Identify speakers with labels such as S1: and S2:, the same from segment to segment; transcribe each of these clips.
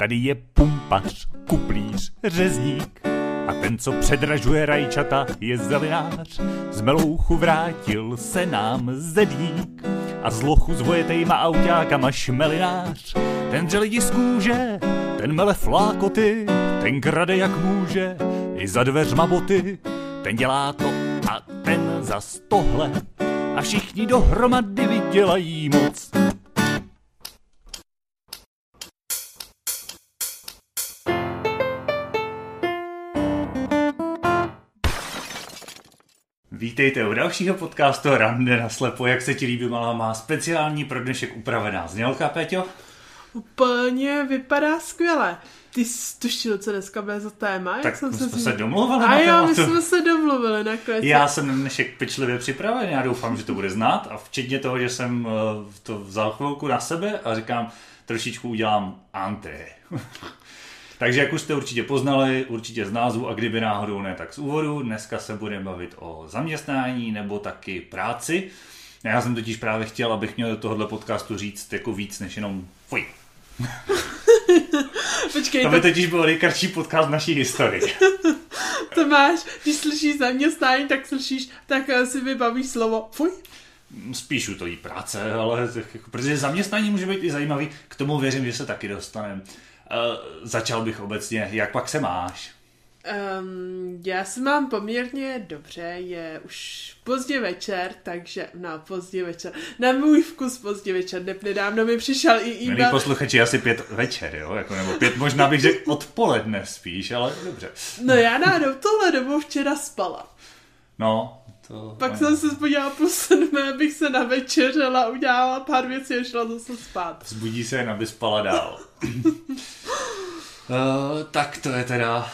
S1: Tady je pumpař, kuplíř, řezník a ten, co předražuje rajčata, je zelinář. Z melouchu vrátil se nám zedník a z lochu s vojetejma autákama šmelinář. Ten dře lidi z kůže, ten mele flákoty, ten krade jak může, i za dveřma boty. Ten dělá to a ten za tohle a všichni dohromady vydělají moc. Vítejte u dalšího podcastu Rande na slepo. Jak se ti líbí, malá má speciální pro dnešek upravená znělka, Peťo?
S2: Úplně vypadá skvěle. Ty jsi tušil, co dneska bude za téma?
S1: Tak
S2: jak jsem
S1: jsme
S2: si-
S1: se domluvili
S2: A jo, my jsme se domluvili nakonec.
S1: Já jsem na dnešek pečlivě připraven, já doufám, že to bude znát a včetně toho, že jsem eh, to vzal chvilku na sebe a říkám, trošičku udělám antré. Takže jak už jste určitě poznali, určitě z názvu a kdyby náhodou ne, tak z úvodu, dneska se budeme bavit o zaměstnání nebo taky práci. Já jsem totiž právě chtěl, abych měl do tohohle podcastu říct jako víc než jenom fuj.
S2: Počkej,
S1: To by totiž byl nejkratší podcast v naší historii.
S2: to máš, když slyšíš zaměstnání, tak slyšíš, tak eh, si vybavíš slovo fuj.
S1: Spíš u toho práce, ale jako, protože zaměstnání může být i zajímavý, k tomu věřím, že se taky dostaneme. Uh, začal bych obecně, jak pak se máš?
S2: Um, já se mám poměrně dobře, je už pozdě večer, takže, no pozdě večer, na můj vkus pozdě večer, ne- nedávno mi přišel i
S1: Milí
S2: e-mail,
S1: posluchači, asi pět večer, jo? Jako, nebo pět možná bych řekl odpoledne spíš, ale dobře.
S2: no já náhodou tohle dobu včera spala.
S1: No, to...
S2: Pak jsem se podívala po sedmé, abych se navečeřela, udělala pár věcí a šla zase spát.
S1: Zbudí se jen, aby spala dál. uh, tak to je teda...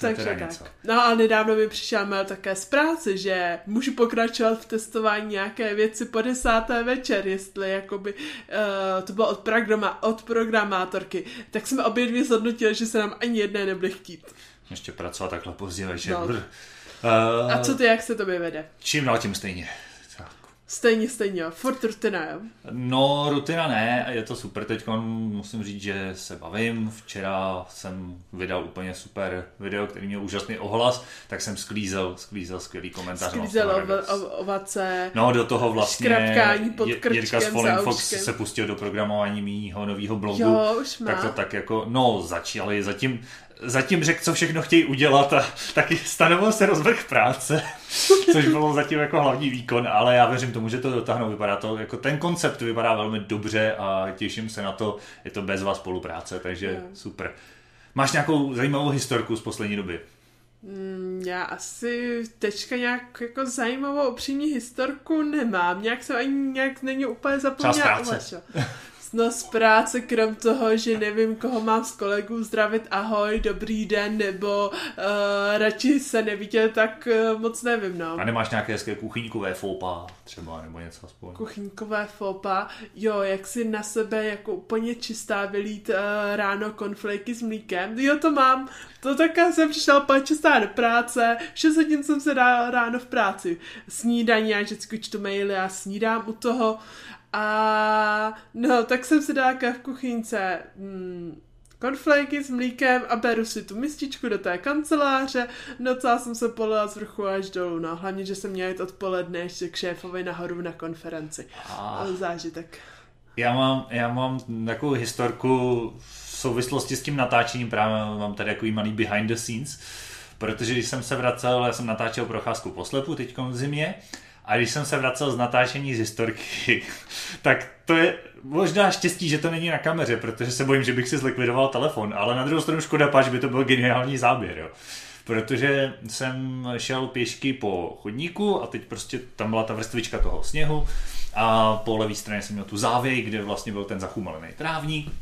S2: Takže tak.
S1: něco.
S2: No a nedávno mi přišel mail také z práce, že můžu pokračovat v testování nějaké věci po desáté večer, jestli jakoby uh, to bylo od, programa, od programátorky. Tak jsme obě dvě zhodnotili, že se nám ani jedné nebude chtít.
S1: Ještě pracovat takhle pozdě večer.
S2: No.
S1: No. Uh,
S2: A co ty, jak se tobě vede?
S1: Čím dál tím stejně. Tak.
S2: Stejně, stejně, jo. Furt rutina, jo.
S1: No, rutina ne, a je to super. Teď musím říct, že se bavím. Včera jsem vydal úplně super video, který měl úžasný ohlas, tak jsem sklízel, sklízel skvělý komentář. Z
S2: Sklízel ov, ovace.
S1: No, do toho vlastně
S2: Škrapkání pod krčkem
S1: Jirka z
S2: za
S1: Falling Fox se pustil do programování mýho nového blogu.
S2: Jo, už má.
S1: Tak to tak jako, no začali, zatím, zatím řekl, co všechno chtějí udělat a taky stanovil se rozvrh práce, což bylo zatím jako hlavní výkon, ale já věřím tomu, že to dotáhnou, vypadá to, jako ten koncept vypadá velmi dobře a těším se na to, je to bezva spolupráce, takže
S2: Jo.
S1: super. Máš nějakou zajímavou historku z poslední doby?
S2: Mm, Já asi teďka nějak jako zajímavou upřímní historku nemám. Nějak jsem ani nějak není úplně zapomněla
S1: z práce.
S2: No z práce, krom toho, že nevím, koho mám z kolegů zdravit, ahoj, dobrý den, nebo uh, radši se nevidět, tak uh, moc nevím, no.
S1: A nemáš nějaké hezké kuchyňkové foupa třeba, nebo něco aspoň?
S2: Kuchyňkové fopa, jo, jak si na sebe jako úplně čistá vylít uh, ráno konfliky s mlíkem, jo, to mám, to také jsem přišla úplně čistá do práce, 6 hodin jsem se dala ráno v práci, snídaní, já vždycky čtu maily a snídám u toho a no, tak jsem si dala v kuchyňce mm, konfléky s mlíkem a beru si tu mističku do té kanceláře, docela jsem se polila z vrchu až dolů, no, hlavně, že jsem měla jít odpoledne ještě k šéfovi nahoru na konferenci.
S1: A
S2: Zážitek.
S1: já mám, já mám takovou historku v souvislosti s tím natáčením, právě mám tady takový malý behind the scenes, protože když jsem se vracel, já jsem natáčel procházku po slepu teď v zimě, a když jsem se vracel z natáčení z historky, tak to je možná štěstí, že to není na kameře, protože se bojím, že bych si zlikvidoval telefon, ale na druhou stranu škoda, páč by to byl geniální záběr, jo. Protože jsem šel pěšky po chodníku a teď prostě tam byla ta vrstvička toho sněhu a po levé straně jsem měl tu závěj, kde vlastně byl ten zachumalený trávník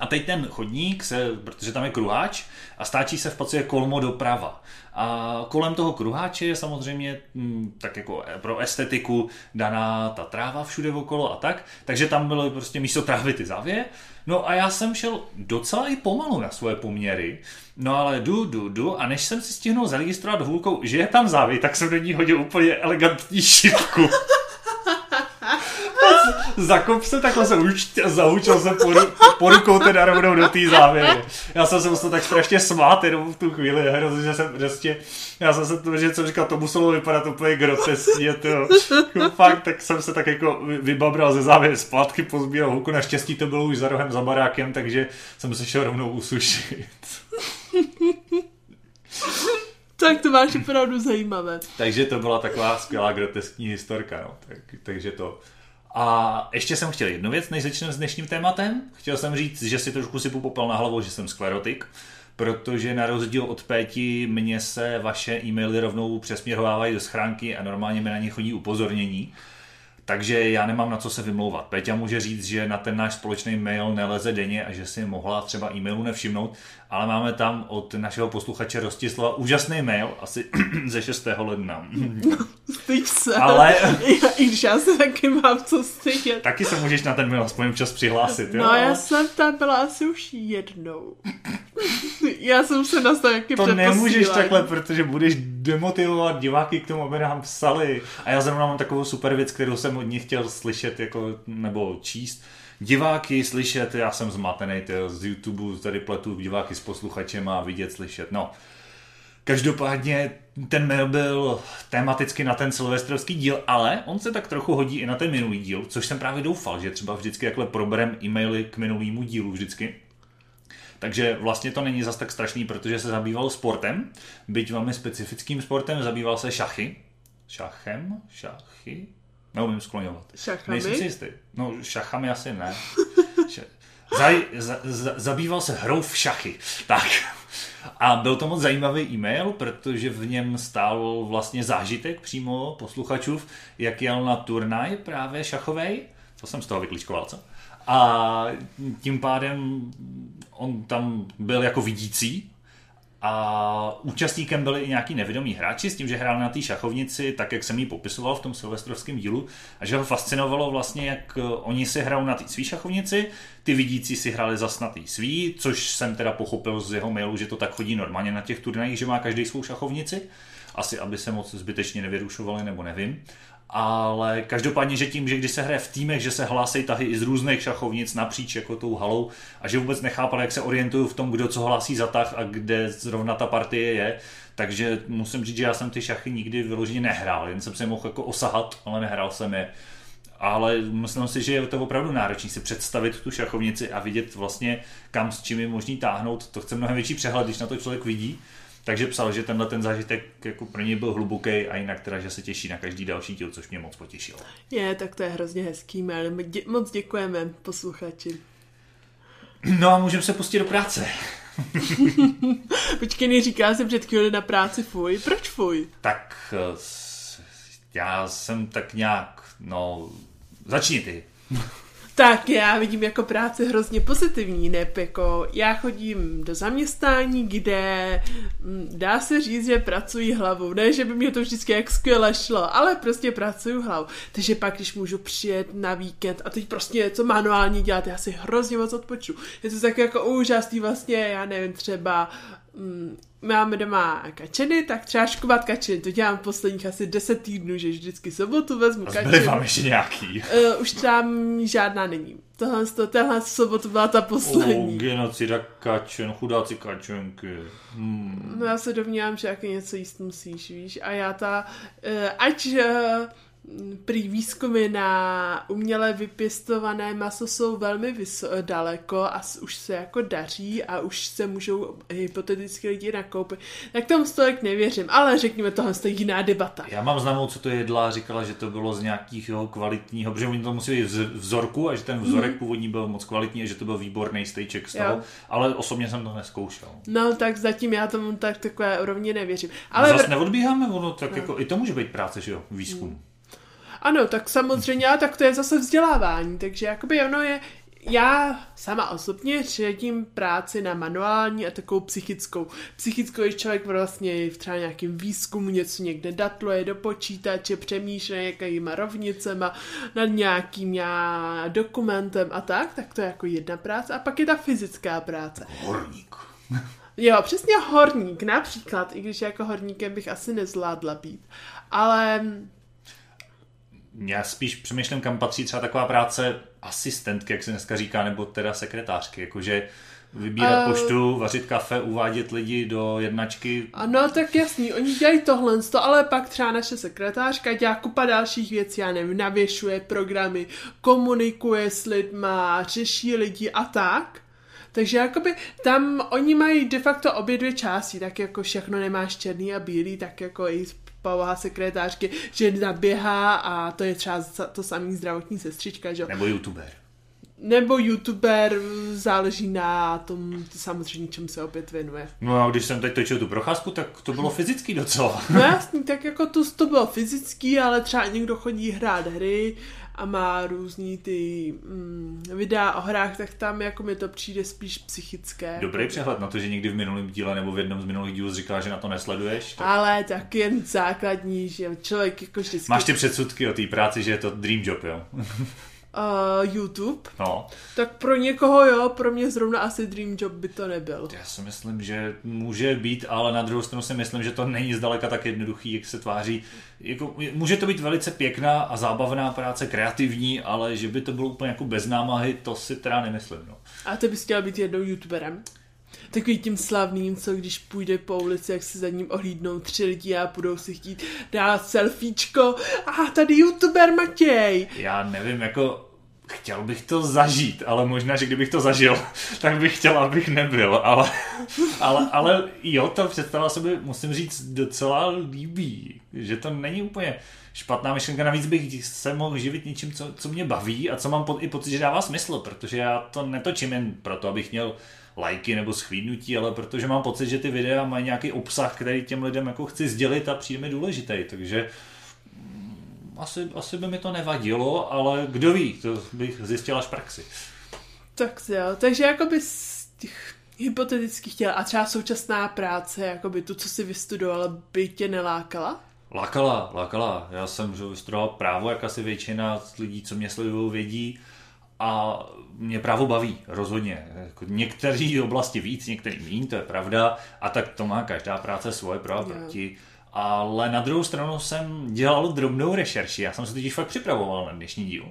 S1: a teď ten chodník se, protože tam je kruháč a stáčí se v podstatě kolmo doprava. A kolem toho kruháče je samozřejmě mm, tak jako pro estetiku daná ta tráva všude okolo a tak. Takže tam bylo prostě místo trávy ty závěje. No a já jsem šel docela i pomalu na svoje poměry. No ale jdu, jdu, jdu a než jsem si stihnul zaregistrovat hůlkou, že je tam závěj, tak jsem do ní hodil úplně elegantní šipku. zakop se, takhle se už zahučil se po, po rukou teda rovnou do té závěry. Já jsem se musel tak strašně smát jenom v tu chvíli, hrozně, že jsem prostě, já jsem se to, že jsem říkal, to muselo vypadat úplně groteskně, to jako fakt, tak jsem se tak jako vybabral ze závěry zpátky, pozbíral huku, naštěstí to bylo už za rohem za barákem, takže jsem se šel rovnou usušit.
S2: Tak to máš opravdu zajímavé.
S1: takže to byla taková skvělá groteskní historka, no. tak, takže to. A ještě jsem chtěl jednu věc, než začneme s dnešním tématem. Chtěl jsem říct, že si trošku si popel na hlavu, že jsem sklerotik, protože na rozdíl od Péti mně se vaše e-maily rovnou přesměrovávají do schránky a normálně mi na ně chodí upozornění. Takže já nemám na co se vymlouvat. Peťa může říct, že na ten náš společný mail neleze denně a že si mohla třeba e-mailu nevšimnout, ale máme tam od našeho posluchače Rostislava úžasný mail, asi ze 6. ledna.
S2: Styď se.
S1: Ale-
S2: Já, I když já se taky mám co stydět.
S1: Taky se můžeš na ten mail aspoň občas přihlásit, jo?
S2: No já jsem tam byla asi už jednou. já jsem se na to taky
S1: To nemůžeš takhle, protože budeš demotivovat diváky k tomu, aby nám psali. A já zrovna mám takovou super věc, kterou jsem od nich chtěl slyšet jako, nebo číst. Diváky slyšet, já jsem zmatený, tyjo, z YouTube tady pletu diváky s posluchačem a vidět, slyšet. No, Každopádně ten mail byl tematicky na ten silvestrovský díl, ale on se tak trochu hodí i na ten minulý díl, což jsem právě doufal, že třeba vždycky jakhle proberem e-maily k minulému dílu vždycky. Takže vlastně to není zas tak strašný, protože se zabýval sportem, byť velmi specifickým sportem, zabýval se šachy. Šachem? Šachy? Neumím skloňovat.
S2: Šachami?
S1: Nejsem si jistý. No, šachami asi ne. Zaj, za, za, zabýval se hrou v šachy. Tak. A byl to moc zajímavý e-mail, protože v něm stál vlastně zážitek přímo posluchačů, jak jel na turnaj právě šachovej. To jsem z toho vyklíčkoval, co? A tím pádem on tam byl jako vidící, a účastníkem byli i nějaký nevědomí hráči s tím, že hrál na té šachovnici, tak jak jsem ji popisoval v tom silvestrovském dílu, a že ho fascinovalo vlastně, jak eh, oni si hrajou na té svý šachovnici, ty vidící si hráli zas na té svý, což jsem teda pochopil z jeho mailu, že to tak chodí normálně na těch turnajích, že má každý svou šachovnici, asi aby se moc zbytečně nevyrušovali, nebo nevím. Ale každopádně, že tím, že když se hraje v týmech, že se hlásí tahy i z různých šachovnic napříč jako tou halou a že vůbec nechápal, jak se orientují v tom, kdo co hlásí za tah a kde zrovna ta partie je. Takže musím říct, že já jsem ty šachy nikdy vyloženě nehrál, jen jsem se mohl jako osahat, ale nehrál jsem je. Ale myslím si, že je to opravdu náročné si představit tu šachovnici a vidět vlastně, kam s čím je možný táhnout. To chce mnohem větší přehled, když na to člověk vidí. Takže psal, že tenhle ten zážitek jako pro něj byl hluboký a jinak teda, že se těší na každý další díl, což mě moc potěšilo.
S2: Je, tak to je hrozně hezký mail. Dě- moc děkujeme posluchači.
S1: No a můžeme se pustit do práce.
S2: Počkej, neříká jsem před chvíli na práci fuj. Proč fuj?
S1: Tak eh, já jsem tak nějak, no, začni ty.
S2: Tak já vidím jako práci hrozně pozitivní, ne jako já chodím do zaměstnání, kde mm, dá se říct, že pracuji hlavou. Ne, že by mě to vždycky jak skvěle šlo, ale prostě pracuju hlavou. Takže pak, když můžu přijet na víkend a teď prostě něco manuálně dělat, já si hrozně moc odpočnu. Je to tak jako úžasný vlastně, já nevím, třeba mm, máme doma kačeny, tak třeba škovat kačeny, to dělám posledních asi 10 týdnů, že vždycky sobotu vezmu kačeny.
S1: vám ještě nějaký.
S2: Uh, už tam žádná není. Tohle, to, tenhle sobotu byla ta poslední.
S1: genocida kačen, chudáci kačenky. Hmm.
S2: No já se domnívám, že jako něco jíst musíš, víš. A já ta, uh, ať uh, prý výzkumy na uměle vypěstované maso jsou velmi vyso- daleko a už se jako daří a už se můžou hypoteticky lidi nakoupit, tak tomu stolik nevěřím. Ale řekněme, tohle je jiná debata.
S1: Já mám známou, co to jedla, říkala, že to bylo z nějakého kvalitního, protože oni to musí být vzorku a že ten vzorek původní byl moc kvalitní a že to byl výborný stejček z toho,
S2: Jo.
S1: ale osobně jsem to neskoušel.
S2: No, tak zatím já tomu tak takové úrovni nevěřím.
S1: Ale
S2: Ale
S1: zase neodbíháme, ono tak jako, i to může být práce, že jo, výzkum.
S2: Ano, tak samozřejmě, a tak to je zase vzdělávání, takže jakoby ono je, já sama osobně řadím práci na manuální a takovou psychickou. Psychickou je člověk vlastně v třeba nějakým výzkumu něco někde datluje do počítače, přemýšlí jakýma rovnicema nad nějakým já, dokumentem a tak, tak to je jako jedna práce. A pak je ta fyzická práce.
S1: Horník.
S2: Jo, přesně horník, například, i když jako horníkem bych asi nezvládla být. Ale
S1: já spíš přemýšlím, kam patří třeba taková práce asistentky, jak se dneska říká, nebo teda sekretářky, jakože vybírat uh, poštu, vařit kafe, uvádět lidi do jednačky.
S2: Ano, tak jasný, oni dělají tohle, ale pak třeba naše sekretářka dělá kupa dalších věcí, já nevím, navěšuje programy, komunikuje s lidma, řeší lidi a tak. Takže jakoby tam oni mají de facto obě dvě části, tak jako všechno nemáš černý a bílý, tak jako i povaha sekretářky, že naběhá a to je třeba to samý zdravotní sestřička, že
S1: Nebo youtuber.
S2: Nebo youtuber, záleží na tom samozřejmě, čem se opět věnuje.
S1: No a když jsem teď točil tu procházku, tak to bylo fyzický docela.
S2: No jasný, tak jako to, to bylo fyzický, ale třeba někdo chodí hrát hry a má různý ty mm, videa o hrách, tak tam jako mi to přijde spíš psychické.
S1: Dobrý přehled na to, že někdy v minulém díle nebo v jednom z minulých dílů říkala, že na to nesleduješ.
S2: Tak... Ale tak jen základní, že člověk jako vždycky...
S1: Máš ty předsudky o té práci, že je to dream job, jo?
S2: uh, YouTube,
S1: no.
S2: tak pro někoho jo, pro mě zrovna asi Dream Job by to nebyl.
S1: Já si myslím, že může být, ale na druhou stranu si myslím, že to není zdaleka tak jednoduchý, jak se tváří. Jako, může to být velice pěkná a zábavná práce, kreativní, ale že by to bylo úplně jako bez námahy, to si teda nemyslím. No.
S2: A ty bys chtěl být jednou YouTuberem? Takový tím slavným, co když půjde po ulici, jak se za ním ohlídnou tři lidi a budou si chtít dát selfiečko. A tady youtuber Matěj.
S1: Já nevím, jako chtěl bych to zažít, ale možná, že kdybych to zažil, tak bych chtěl, abych nebyl, ale, ale, ale jo, ta představa se by, musím říct, docela líbí, že to není úplně špatná myšlenka, navíc bych se mohl živit něčím, co, co mě baví a co mám po, i pocit, že dává smysl, protože já to netočím jen proto, abych měl lajky nebo schvídnutí, ale protože mám pocit, že ty videa mají nějaký obsah, který těm lidem jako chci sdělit a přijde mi důležitý, takže mm, asi, asi by mi to nevadilo, ale kdo ví, to bych zjistil až v praxi.
S2: Tak jo, takže jako bys hypoteticky chtěl a třeba současná práce, jako by tu, co si vystudoval, by tě nelákala?
S1: Lákala, lákala. Já jsem že vystudoval právo, jak asi většina lidí, co mě sledují, vědí a mě právo baví, rozhodně. Jako některé oblasti víc, některé méně, to je pravda, a tak to má každá práce svoje pro a proti. Ale na druhou stranu jsem dělal drobnou rešerši, já jsem se totiž fakt připravoval na dnešní díl.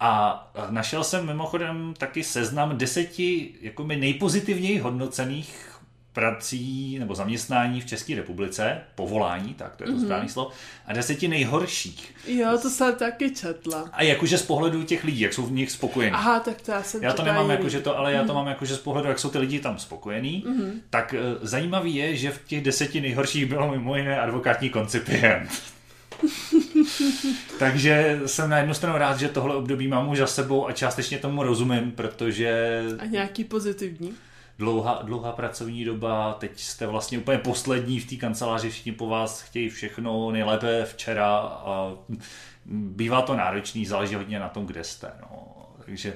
S1: A našel jsem mimochodem taky seznam deseti jakoby nejpozitivněji hodnocených prací nebo zaměstnání v České republice, povolání, tak to je to mm-hmm. správný slovo, a deseti nejhorších.
S2: Jo, to jsem taky četla.
S1: A jakože z pohledu těch lidí, jak jsou v nich spokojení.
S2: Aha, tak to já jsem
S1: Já to nemám jakože to, ale mm-hmm. já to mhm. mám jakože z pohledu, jak jsou ty lidi tam spokojení. Mm-hmm. Tak uh, zajímavý je, že v těch deseti nejhorších bylo mimo jiné advokátní koncipient. Takže jsem na jednu stranu rád, že tohle období mám už za sebou a částečně tomu rozumím, protože...
S2: A nějaký pozitivní?
S1: Dlouhá, dlouhá pracovní doba, teď jste vlastně úplně poslední v té kanceláři, všichni po vás chtějí všechno nejlépe včera a bývá to náročný, záleží hodně na tom, kde jste. No. Takže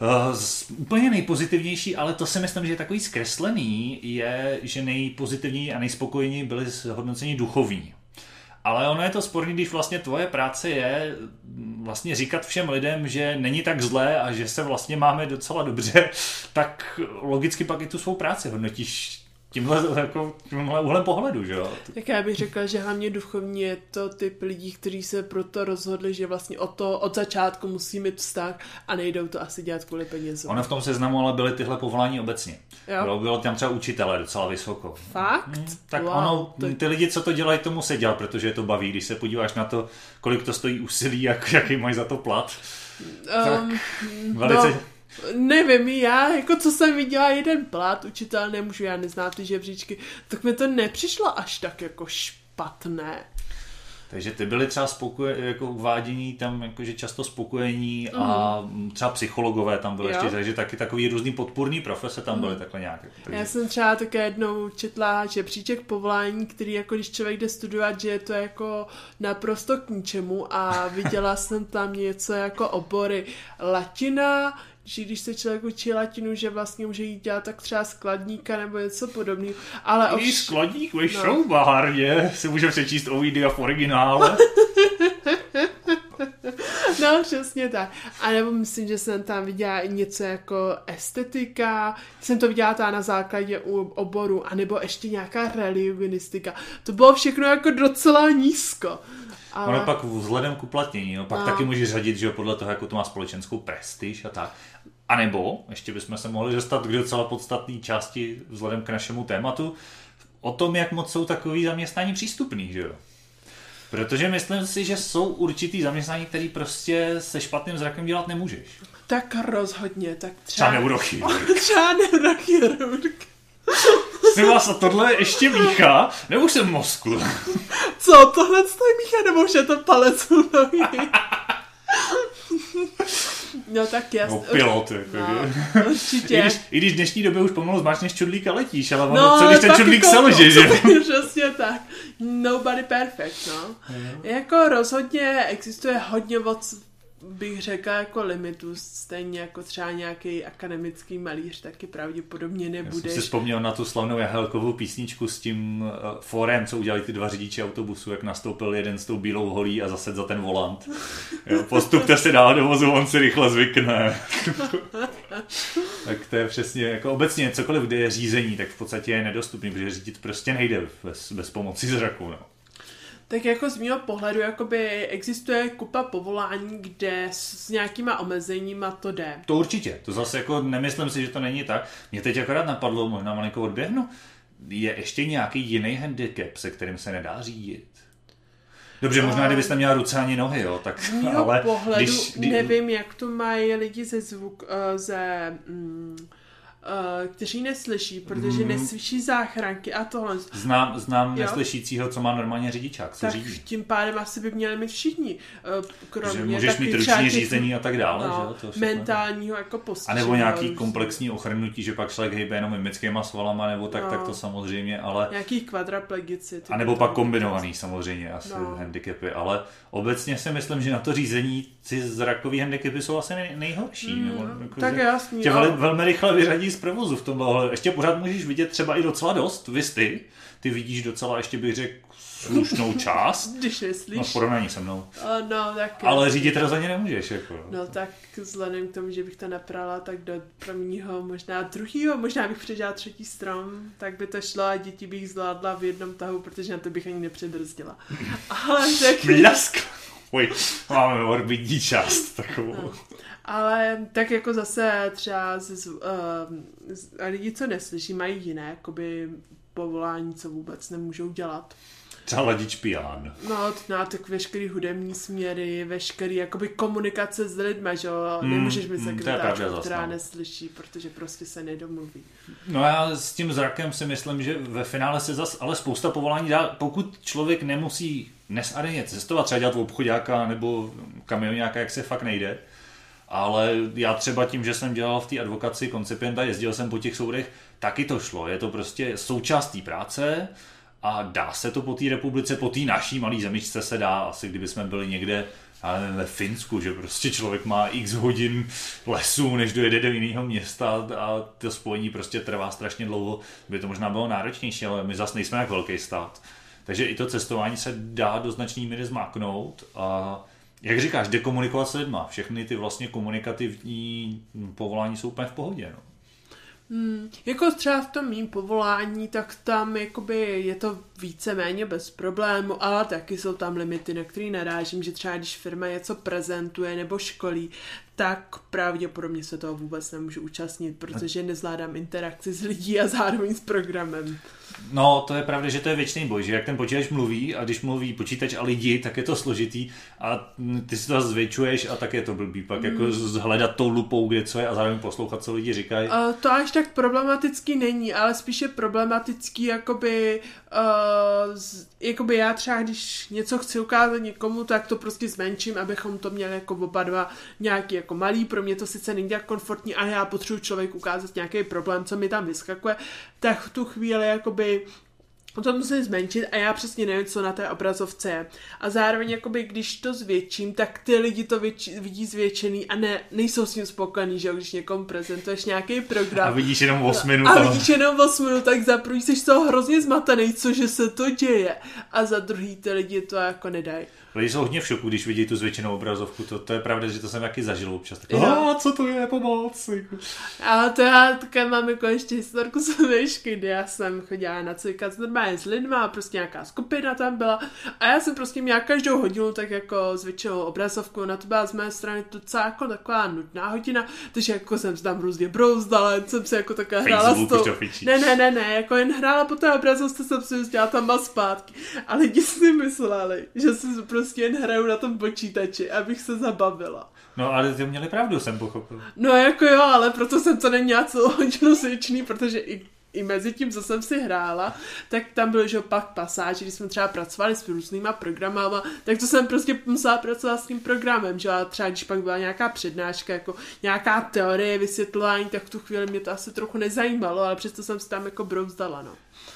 S1: Uh, úplně nejpozitivnější, ale to si myslím, že je takový zkreslený, je, že nejpozitivněji a nejspokojení byli hodnocení duchovní. Ale ono je to sporný, když vlastně tvoje práce je vlastně říkat všem lidem, že není tak zlé a že se vlastně máme docela dobře, tak logicky pak i tu svou práci hodnotíš tímhle, jako, tímhle úhlem pohledu, že jo?
S2: Tak já bych řekla, že hlavně duchovní je to typ lidí, kteří se proto rozhodli, že vlastně o to od začátku musí mít vztah a nejdou to asi dělat kvůli penězům.
S1: Ono v tom seznamu ale byly tyhle povolání obecně. Jo. Bylo, bylo tam třeba učitele docela vysoko.
S2: Fakt? Hmm,
S1: tak wow, ono, to... ty lidi, co to dělají, tomu se dělat, protože je to baví. Když se podíváš na to, kolik to stojí úsilí, jak, jaký mají za to plat, um, tak velice... No
S2: Nevím, já, jako co jsem viděla jeden plat, učitel nemůžu, já neznám ty žebříčky, tak mi to nepřišlo až tak jako špatné.
S1: Takže ty byli třeba spokoje, jako uvádění tam jakože často spokojení mm. a mhm. třeba psychologové tam byly ještě, takže taky takový různý podpůrný profese tam byly mm. takhle nějak. Takže...
S2: Já jsem třeba také jednou četla žebříček povolání, který jako když člověk jde studovat, že je to jako naprosto k ničemu a viděla jsem tam něco jako obory latina, že když se člověk učí latinu, že vlastně může jít dělat tak třeba skladníka nebo něco podobného. Ale
S1: I skladník ve no. šroubárně si může přečíst Ovidia v originále.
S2: no, přesně tak. A nebo myslím, že jsem tam viděla něco jako estetika, jsem to viděla ta na základě oboru, anebo ještě nějaká religionistika. To bylo všechno jako docela nízko.
S1: Ale... Ono pak vzhledem k uplatnění, no, pak no. taky můžeš řadit, že podle toho, jako to má společenskou prestiž a tak. A nebo, ještě bychom se mohli dostat k docela podstatné části vzhledem k našemu tématu, o tom, jak moc jsou takový zaměstnání přístupný, že jo. Protože myslím si, že jsou určitý zaměstnání, který prostě se špatným zrakem dělat nemůžeš.
S2: Tak rozhodně, tak
S1: třeba... Třeba neurochirurg.
S2: třeba neurochirurg.
S1: Jsem vás a tohle ještě míchá, nebo už jsem mozku?
S2: Co, tohle je míchá, nebo už je to palec u nohy? No tak jasně.
S1: No pilot, jako no,
S2: určitě.
S1: I když, I když dnešní době už pomalu zmáčneš čudlík a letíš, ale no, co když ten čudlík to, selže, že?
S2: Přesně tak. Nobody perfect, no. Mm. Jako rozhodně existuje hodně moc bych řekla jako limitu, stejně jako třeba nějaký akademický malíř taky pravděpodobně nebude.
S1: Já jsem si vzpomněl na tu slavnou Jahelkovou písničku s tím uh, forem, co udělali ty dva řidiči autobusu, jak nastoupil jeden s tou bílou holí a zase za ten volant. Jo, postupte se dál do vozu, on si rychle zvykne. tak to je přesně, jako obecně cokoliv, kde je řízení, tak v podstatě je nedostupný, protože řídit prostě nejde bez, bez pomoci zraku. No.
S2: Tak jako z mého pohledu jakoby existuje kupa povolání, kde s nějakýma omezeníma to jde.
S1: To určitě, to zase jako nemyslím si, že to není tak. Mě teď akorát napadlo, možná malinko odběhnu, je ještě nějaký jiný handicap, se kterým se nedá řídit? Dobře, možná kdybyste měla ruce ani nohy, jo, tak
S2: z ale... pohledu když, když... nevím, jak to mají lidi ze zvuk, uh, ze... Mm, kteří neslyší, protože mm. neslyší záchranky a tohle.
S1: Znám, znám jo? neslyšícího, co má normálně řidičák, co
S2: tak
S1: řídí.
S2: tím pádem asi by měli mít všichni. Uh,
S1: kromě že můžeš mít ruční řízení a tak dále. No, že? To
S2: mentálního jako postižení.
S1: A nebo nějaký komplexní ochrnutí, že pak člověk hejbe jenom mimickýma svalama, nebo tak, no. tak to samozřejmě, ale...
S2: Nějaký kvadraplegici.
S1: A nebo pak kombinovaný samozřejmě asi no. handicapy, ale obecně si myslím, že na to řízení ty zrakový handicapy jsou asi nej, nejhorší. Mm, nebo,
S2: jako, tak jasný.
S1: Tě ale... velmi rychle vyřadí z provozu v tomhle. Ještě pořád můžeš vidět třeba i docela dost, vy ty. Ty vidíš docela, ještě bych řekl, slušnou část.
S2: Když neslíš.
S1: No v porovnání se mnou.
S2: Uh, no, tak
S1: Ale řídit rozhodně nemůžeš. Jako.
S2: No tak vzhledem k tomu, že bych to naprala, tak do prvního, možná druhého, možná bych předělala třetí strom, tak by to šlo a děti bych zvládla v jednom tahu, protože na to bych ani nepředrzdila. Ale tak...
S1: Mlask. Oj, máme morbidní část takovou. No.
S2: Ale tak jako zase třeba z, uh, z, lidi, co neslyší, mají jiné jakoby, povolání, co vůbec nemůžou dělat.
S1: Třeba ladič pián.
S2: No, no, tak veškerý hudební směry, veškerý jakoby komunikace s lidmi, že jo, mm, nemůžeš být sekretářka, mm, která no. neslyší, protože prostě se nedomluví.
S1: No já s tím zrakem si myslím, že ve finále se zas ale spousta povolání dá, pokud člověk nemusí dnes a denně cestovat, třeba dělat v obchodáka nebo kamionáka, jak se fakt nejde, ale já třeba tím, že jsem dělal v té advokaci koncipienta, jezdil jsem po těch soudech, taky to šlo. Je to prostě součást té práce a dá se to po té republice, po té naší malé zemičce se dá, asi kdyby jsme byli někde já nevím, ve Finsku, že prostě člověk má x hodin lesů, než dojede do jiného města a to spojení prostě trvá strašně dlouho, by to možná bylo náročnější, ale my zase nejsme jak velký stát. Takže i to cestování se dá do značné míry zmáknout a jak říkáš, dekomunikovat s lidma. Všechny ty vlastně komunikativní povolání jsou úplně v pohodě. No.
S2: Hmm, jako třeba v tom mým povolání, tak tam jakoby je to více méně bez problému, ale taky jsou tam limity, na které narážím, že třeba když firma něco prezentuje nebo školí, tak pravděpodobně se toho vůbec nemůžu účastnit, protože nezvládám interakci s lidí a zároveň s programem.
S1: No, to je pravda, že to je věčný boj, že jak ten počítač mluví a když mluví počítač a lidi, tak je to složitý a ty si to zvětšuješ a tak je to blbý. Pak jako mm. jako zhledat tou lupou, kde co je a zároveň poslouchat, co lidi říkají.
S2: Uh, to až tak problematický není, ale spíše problematický jakoby, uh, z, jakoby já třeba, když něco chci ukázat někomu, tak to prostě zmenším, abychom to měli jako oba dva nějaký jako malý. Pro mě to sice není tak komfortní, ale já potřebuji člověk ukázat nějaký problém, co mi tam vyskakuje, tak v tu chvíli jakoby to musím zmenšit a já přesně nevím, co na té obrazovce je. A zároveň, jakoby, když to zvětším, tak ty lidi to větši, vidí zvětšený a ne, nejsou s ním spokojení, že když někomu prezentuješ nějaký program.
S1: A vidíš jenom 8 minut.
S2: A vidíš jenom 8 minut, tak za prvý jsi to hrozně zmatený, cože se to děje. A za druhý ty lidi to jako nedají.
S1: Lidi jsou hodně v šoku, když vidí tu zvětšenou obrazovku. To, to je pravda, že to jsem taky zažil občas. Tak, a co to je, pomoc? Jako.
S2: Ale to já také mám jako ještě historku z výšky, kdy já jsem chodila na cvikat normálně s lidma a prostě nějaká skupina tam byla a já jsem prostě měla každou hodinu tak jako zvětšenou obrazovku, na to byla z mé strany docela jako taková nudná hodina, takže jako jsem se tam různě brouzdala, jen jsem se jako také hrála s tou... Ne, ne, ne, ne, jako jen hrála po té obrazovce jsem si udělala tam a zpátky. A lidi si mysleli, že si prostě jen hraju na tom počítači, abych se zabavila.
S1: No ale ty měli pravdu, jsem pochopil.
S2: No jako jo, ale proto jsem to neměla celou hodinu protože i, i mezi tím, co jsem si hrála, tak tam byly, že pak pasáže, když jsme třeba pracovali s různýma programama, tak to jsem prostě musela pracovat s tím programem, že a třeba když pak byla nějaká přednáška, jako nějaká teorie, vysvětlování, tak v tu chvíli mě to asi trochu nezajímalo, ale přesto jsem si tam jako brouzdala, no.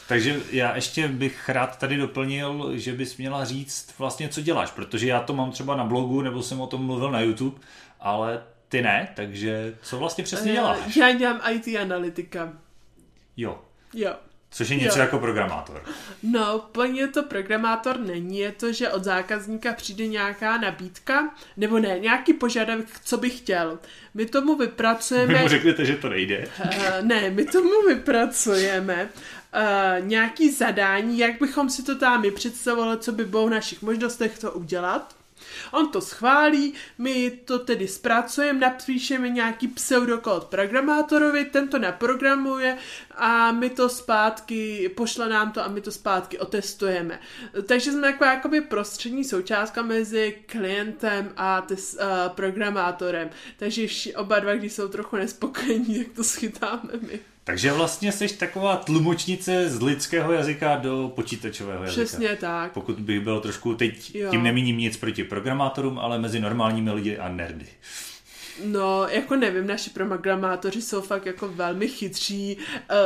S1: Takže já ještě bych rád tady doplnil, že bys měla říct vlastně, co děláš, protože já to mám třeba na blogu, nebo jsem o tom mluvil na YouTube, ale ty ne, takže co vlastně přesně děláš?
S2: Eh, Já dělám IT analytika.
S1: Jo,
S2: Jo.
S1: což je něco
S2: Jo.
S1: jako programátor.
S2: No, plně to programátor není, je to, že od zákazníka přijde nějaká nabídka, nebo ne, nějaký požadavek, co by chtěl. My tomu
S1: Vy
S2: vypracujeme...
S1: mu řeknete, že to nejde.
S2: Uh, ne, my tomu vypracujeme uh, nějaký zadání, jak bychom si to tam představovali, co by bylo v našich možnostech to udělat. On to schválí, my to tedy zpracujeme, napíšeme nějaký pseudokód programátorovi, ten to naprogramuje a my to zpátky, pošle nám to a my to zpátky otestujeme. Takže jsme taková jakoby prostřední součástka mezi klientem a tes, uh, programátorem. Takže vši, oba dva, když jsou trochu nespokojení, tak to schytáme my.
S1: Takže vlastně jsi taková tlumočnice z lidského jazyka do počítačového jazyka.
S2: Přesně tak.
S1: Pokud bych byl trošku, teď
S2: Jo.
S1: tím nemíním nic proti programátorům, ale mezi normálními lidi a nerdy.
S2: No, jako nevím, naši programátoři jsou fakt jako velmi chytří.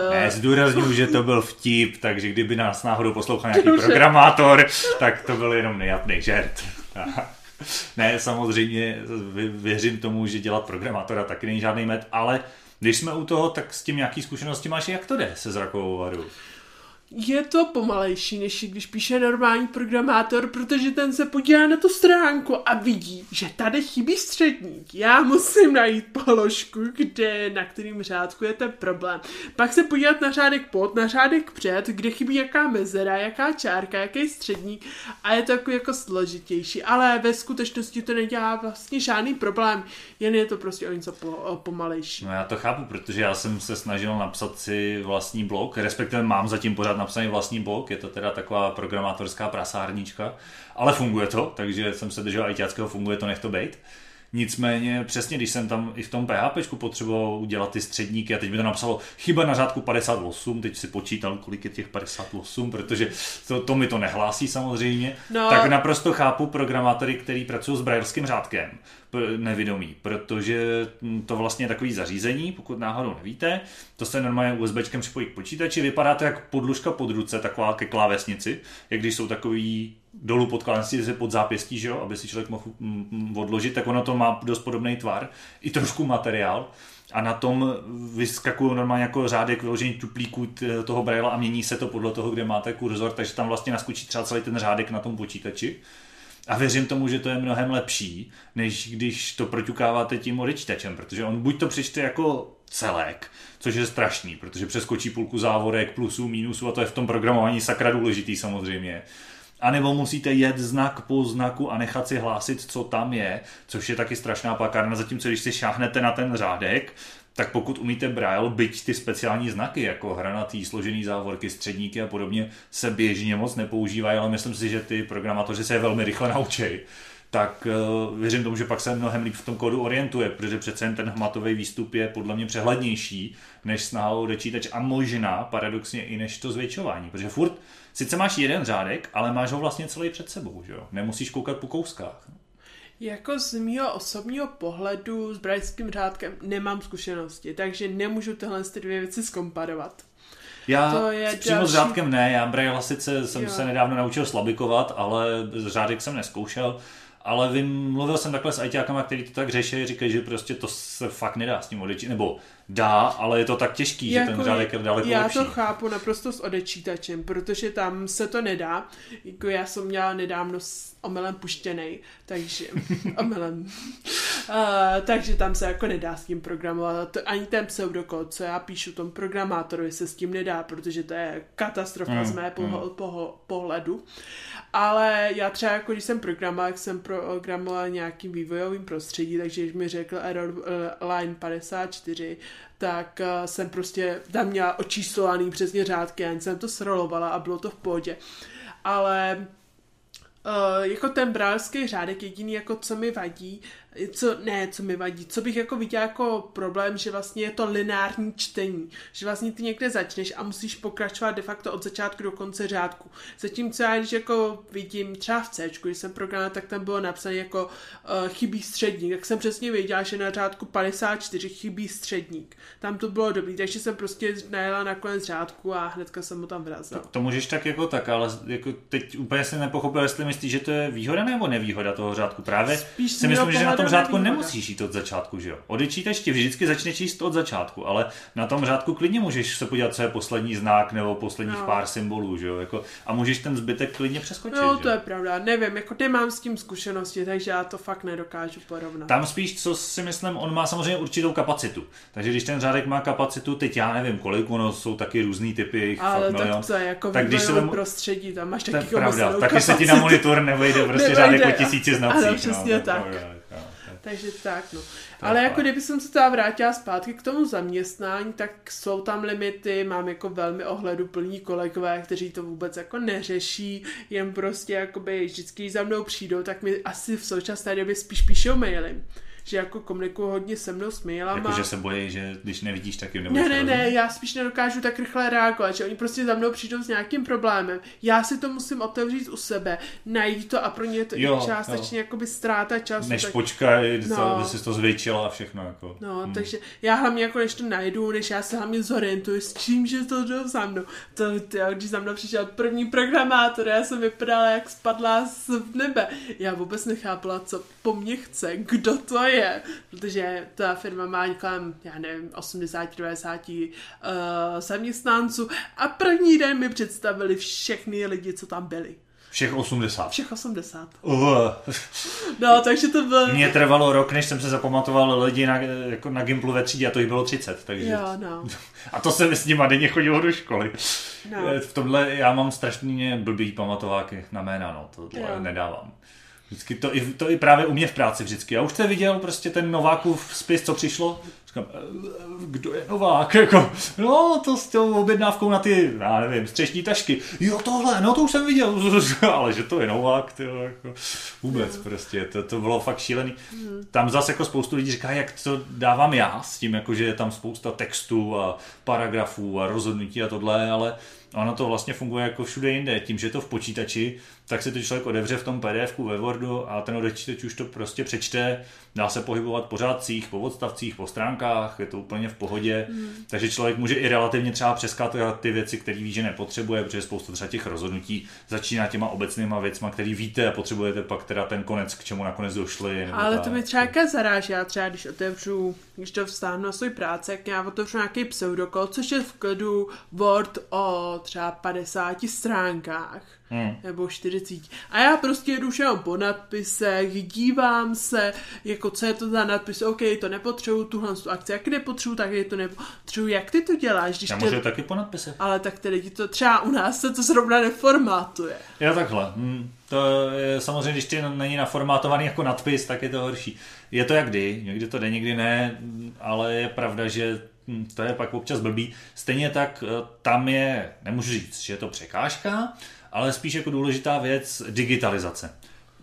S2: Uh,
S1: Ne, zdůraznuju, že to byl vtip, takže kdyby nás náhodou poslouchal nějaký programátor, tak to byl jenom nejapný žert. ne, samozřejmě vě- věřím tomu, že dělat programátora taky není žádný med, ale když jsme u toho, tak s tím nějaký zkušenosti máš, jak to jde se zrakovou vadou.
S2: Je to pomalejší, než když píše normální programátor, protože ten se podívá na tu stránku a vidí, že tady chybí středník. Já musím najít položku, kde, na kterým řádku je ten problém. Pak se podívat na řádek pod, na řádek před, kde chybí jaká mezera, jaká čárka, jaký středník a je to jako, jako složitější. Ale ve skutečnosti to nedělá vlastně žádný problém, jen je to prostě o něco po, pomalejší.
S1: No já to chápu, protože já jsem se snažil napsat si vlastní blog, respektive mám zatím pořád napsaný vlastní blog, je to teda taková programátorská prasárnička, ale funguje to, takže jsem se držel ajťáckého, funguje to, nech to bejt. Nicméně přesně, když jsem tam i v tom PHP potřeboval udělat ty středníky a teď mi to napsalo chyba na řádku 58, teď si počítal, kolik je těch 58, protože to, to mi to nehlásí samozřejmě,
S2: No.
S1: tak naprosto chápu programátory, který pracují s brailským řádkem, nevědomí, protože to vlastně je takový zařízení, pokud náhodou nevíte, to se normálně USBčkem připojí k počítači, vypadá to jak podlužka pod ruce, taková ke klávesnici, jak když jsou takový dolů pod klávesnici pod zápěstí, že jo, aby si člověk mohl mm, mm, odložit, tak ono to má dost podobný tvar, i trošku materiál, a na tom vyskakují normálně jako řádek vyložení tuplíků t- toho braila a mění se to podle toho, kde máte kurzor, takže tam vlastně naskočí třeba celý ten řádek na tom počítači. A věřím tomu, že to je mnohem lepší, než když to proťukáváte tím odečtečem, protože on buď to přečte jako celek, což je strašný, protože přeskočí půlku závorek, plusů, mínusů a to je v tom programování sakra důležitý samozřejmě. A nebo musíte jet znak po znaku a nechat si hlásit, co tam je, což je taky strašná pakárna, zatímco když si šáhnete na ten řádek, tak pokud umíte braille, byť ty speciální znaky, jako hranatý, složený závorky, středníky a podobně, se běžně moc nepoužívají, ale myslím si, že ty programátoři se je velmi rychle naučí. Tak uh, věřím tomu, že pak se mnohem líp v tom kódu orientuje, protože přece jen ten hmatový výstup je podle mě přehlednější než snaha o odečítač a možná paradoxně i než to zvětšování, protože furt sice máš jeden řádek, ale máš ho vlastně celý před sebou, že jo? Nemusíš koukat po kouskách.
S2: Jako z mého osobního pohledu s brajským řádkem nemám zkušenosti, takže nemůžu tyhle ty dvě věci zkomparovat.
S1: Já
S2: To je
S1: přímo s
S2: další-
S1: řádkem ne, já Braille sice jsem
S2: Jo.
S1: se nedávno naučil slabikovat, ale řádek jsem neskoušel ale vím, mluvil jsem takhle s ajťákama, kteří to tak řeší, říkají, že prostě to se fakt nedá s tím odečítat, nebo dá, ale je to tak těžký, jako že ten řádek je daleko
S2: Já
S1: lepší.
S2: to chápu naprosto s odečítačem, protože tam se to nedá. Jako já jsem měla nedávno s omylem puštěnej, takže omylem. Uh, takže tam se jako nedá s tím programovat. To, ani ten pseudokód, co já píšu tom programátorovi, se s tím nedá, protože to je katastrofa
S1: Mm,
S2: z mé
S1: mm.
S2: poho- poho- pohledu. Ale já třeba, jako když jsem programoval, jak jsem programoval nějakým vývojovým prostředí, takže když mi řekl error eh, line 54, tak eh, jsem prostě tam měla očíslovaný přesně řádky, jen jsem to srolovala a bylo to v pohodě. Ale Uh, jako ten brálský řádek jediný, jako co mi vadí, co, ne, co mi vadí, co bych jako viděla jako problém, že vlastně je to lineární čtení, že vlastně ty někde začneš a musíš pokračovat de facto od začátku do konce řádku. Zatímco já, když jako vidím třeba v C, když jsem programoval, tak tam bylo napsané jako uh, chybí středník, tak jsem přesně věděla, že na řádku 54 chybí středník. Tam to bylo dobrý, takže jsem prostě najela na konec řádku a hnedka jsem mu tam vrazila.
S1: To můžeš tak jako tak, ale jako teď úplně jsem nepochopil, jestli myslíš, že to je výhoda nebo nevýhoda toho řádku. Právě
S2: Spíš
S1: si myslím, že na tom
S2: pohledu
S1: řádku nemusíš jít od začátku, že jo. Odečítač ti vždycky začne číst od začátku, ale na tom řádku klidně můžeš se podívat, co je poslední znak nebo posledních
S2: No.
S1: pár symbolů, že jo. Jako, a můžeš ten zbytek klidně přeskočit.
S2: No,
S1: že
S2: to je pravda. Nevím, jako nemám s tím zkušenosti, takže já to fakt nedokážu porovnat.
S1: Tam spíš, co si myslím, on má samozřejmě určitou kapacitu. Takže když ten řádek má kapacitu, teď já nevím kolik, ono jsou taky různý typy, jich
S2: Ale
S1: fakt milion.
S2: tak to je jako
S1: Tak když se vem-
S2: prostředí, tam máš taky
S1: pravda, taky se ti na monitor nevejde prostě
S2: Nevejde,
S1: řádek o tisíci znacích.
S2: ano, přesně
S1: no,
S2: tak.
S1: tak.
S2: Takže tak, no.
S1: je
S2: Ale jako kdyby jsem se teda vrátila zpátky k tomu zaměstnání, tak jsou tam limity, mám jako velmi ohleduplní kolegové, kteří to vůbec jako neřeší, jen prostě jakoby vždycky když za mnou přijdou, tak mi asi v současné době spíš píšou maily. Že jako komunikuju hodně se mnou s mailama.
S1: Jako, že se bojí, že když nevidíš, tak jim
S2: Ne,
S1: nebudeš
S2: ne, ne, já spíš nedokážu tak rychle reagovat, že oni prostě za mnou přijdou s nějakým problémem. Já si to musím otevřít u sebe, najít to a pro ně je to
S1: Jo,
S2: i částečně jakoby ztráta času.
S1: Než
S2: tak...
S1: počkaj,
S2: No.
S1: no. aby si to zvětšila a všechno. Jako.
S2: No,
S1: Hmm.
S2: takže já hlavně jako než to najdu, než já se hlavně zorientuju, s čím, že to jde za mnou. To, ty, když za mnou přišel první programátor, já jsem vypadala jak spadla z nebe. Já vůbec nechápala, co po mně chce, kdo to je, protože ta firma má kolem, já nevím, 80-90 uh, zaměstnanců a první den mi představili všechny lidi, co tam byli.
S1: Všech 80.
S2: Všech 80.
S1: Uh.
S2: No, takže to bylo...
S1: Mně trvalo rok, než jsem se zapamatoval lidi na, jako na Gimplu ve třídě a to jich bylo 30. Takže...
S2: Jo, no.
S1: A to se mi s nima denně chodilo do školy.
S2: No.
S1: Eh, V tomhle já mám strašně blbý pamatováky na jména, no, to
S2: Jo.
S1: nedávám. Vždycky to i, to i právě u mě v práci vždycky. Já už jste viděl prostě ten Novákův spis, co přišlo? Říkám, "Eh, kdo je Novák? Jako, no, to s tou objednávkou na ty, já nevím, střešní tašky. Jo, tohle, no to už jsem viděl. Ale že to je Novák, ty jako vůbec prostě, to, to bylo fakt šílený. Tam zase jako spoustu lidí říká, jak to dávám já s tím, jako, že je tam spousta textů a paragrafů a rozhodnutí a tohle, ale ono to vlastně funguje jako všude jinde. Tím, že je to v počítači, tak si to člověk odevře v tom pdf ve Wordu a ten odečítač už to prostě přečte, dá se pohybovat po řádcích, po odstavcích, po stránkách, je to úplně v pohodě, mm. takže člověk může i relativně třeba přeskakovat ty věci, které ví, že nepotřebuje, protože spousta třeba těch rozhodnutí začíná těma obecnýma věcma, který víte a potřebujete pak teda ten konec, k čemu nakonec došli.
S2: Ale
S1: tak.
S2: to mi třeba zaráží, já třeba když otevřu, když to vstáhnu na svůj práci, jak já otevřu nějaký pseudokol, což je v klidu Word o třeba 50 stránkách.
S1: Hmm.
S2: Nebo 40. A já prostě jdu všem po nadpisech, dívám se, jako co je to za nadpis, OK, to nepotřebuju, tuhle tu akci, jak nepotřebuju, tak je to nepotřebuju. Jak ty to děláš, když
S1: Já můžu taky po nadpise.
S2: Ale tak tedy ti to třeba u nás se to zrovna neformátuje.
S1: Já takhle. Hm, to je samozřejmě, když ty není naformátovaný jako nadpis, tak je to horší. Je to jak kdy, někdy to jde, někdy ne, ale je pravda, že hm, to je pak občas blbý. Stejně tak eh, tam je, nemůžu říct, že je to překážka, ale spíš jako důležitá věc digitalizace.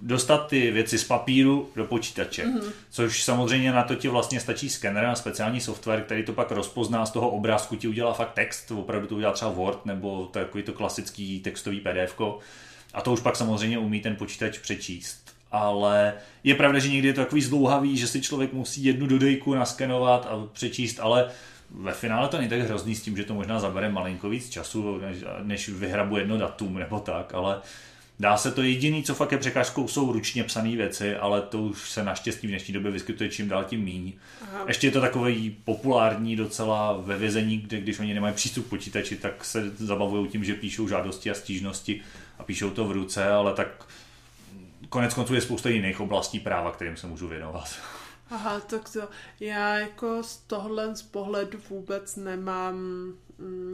S1: Dostat ty věci z papíru do počítače, mm-hmm. což samozřejmě na to ti vlastně stačí skener a speciální software, který to pak rozpozná z toho obrázku, ti udělá fakt text, opravdu to udělá třeba Word nebo takový to klasický textový PDF. A to už pak samozřejmě umí ten počítač přečíst. Ale je pravda, že někdy je to takový zdlouhavý, že si člověk musí jednu dodejku naskenovat a přečíst, ale ve finále to není tak hrozný s tím, že to možná zabere malinko víc času, než, než vyhrabu jedno datum nebo tak, ale Dá se to jediný, co fakt je překážkou, jsou ručně psané věci, ale to už se naštěstí v dnešní době vyskytuje čím dál tím míň. Aha. Ještě je to takový populární docela ve vězení, kde když oni nemají přístup k počítači, tak se zabavují tím, že píšou žádosti a stížnosti a píšou to v ruce, ale tak konec konců je spousta jiných oblastí práva, kterým se můžu věnovat.
S2: Aha, tak to já jako z tohle z pohledu vůbec nemám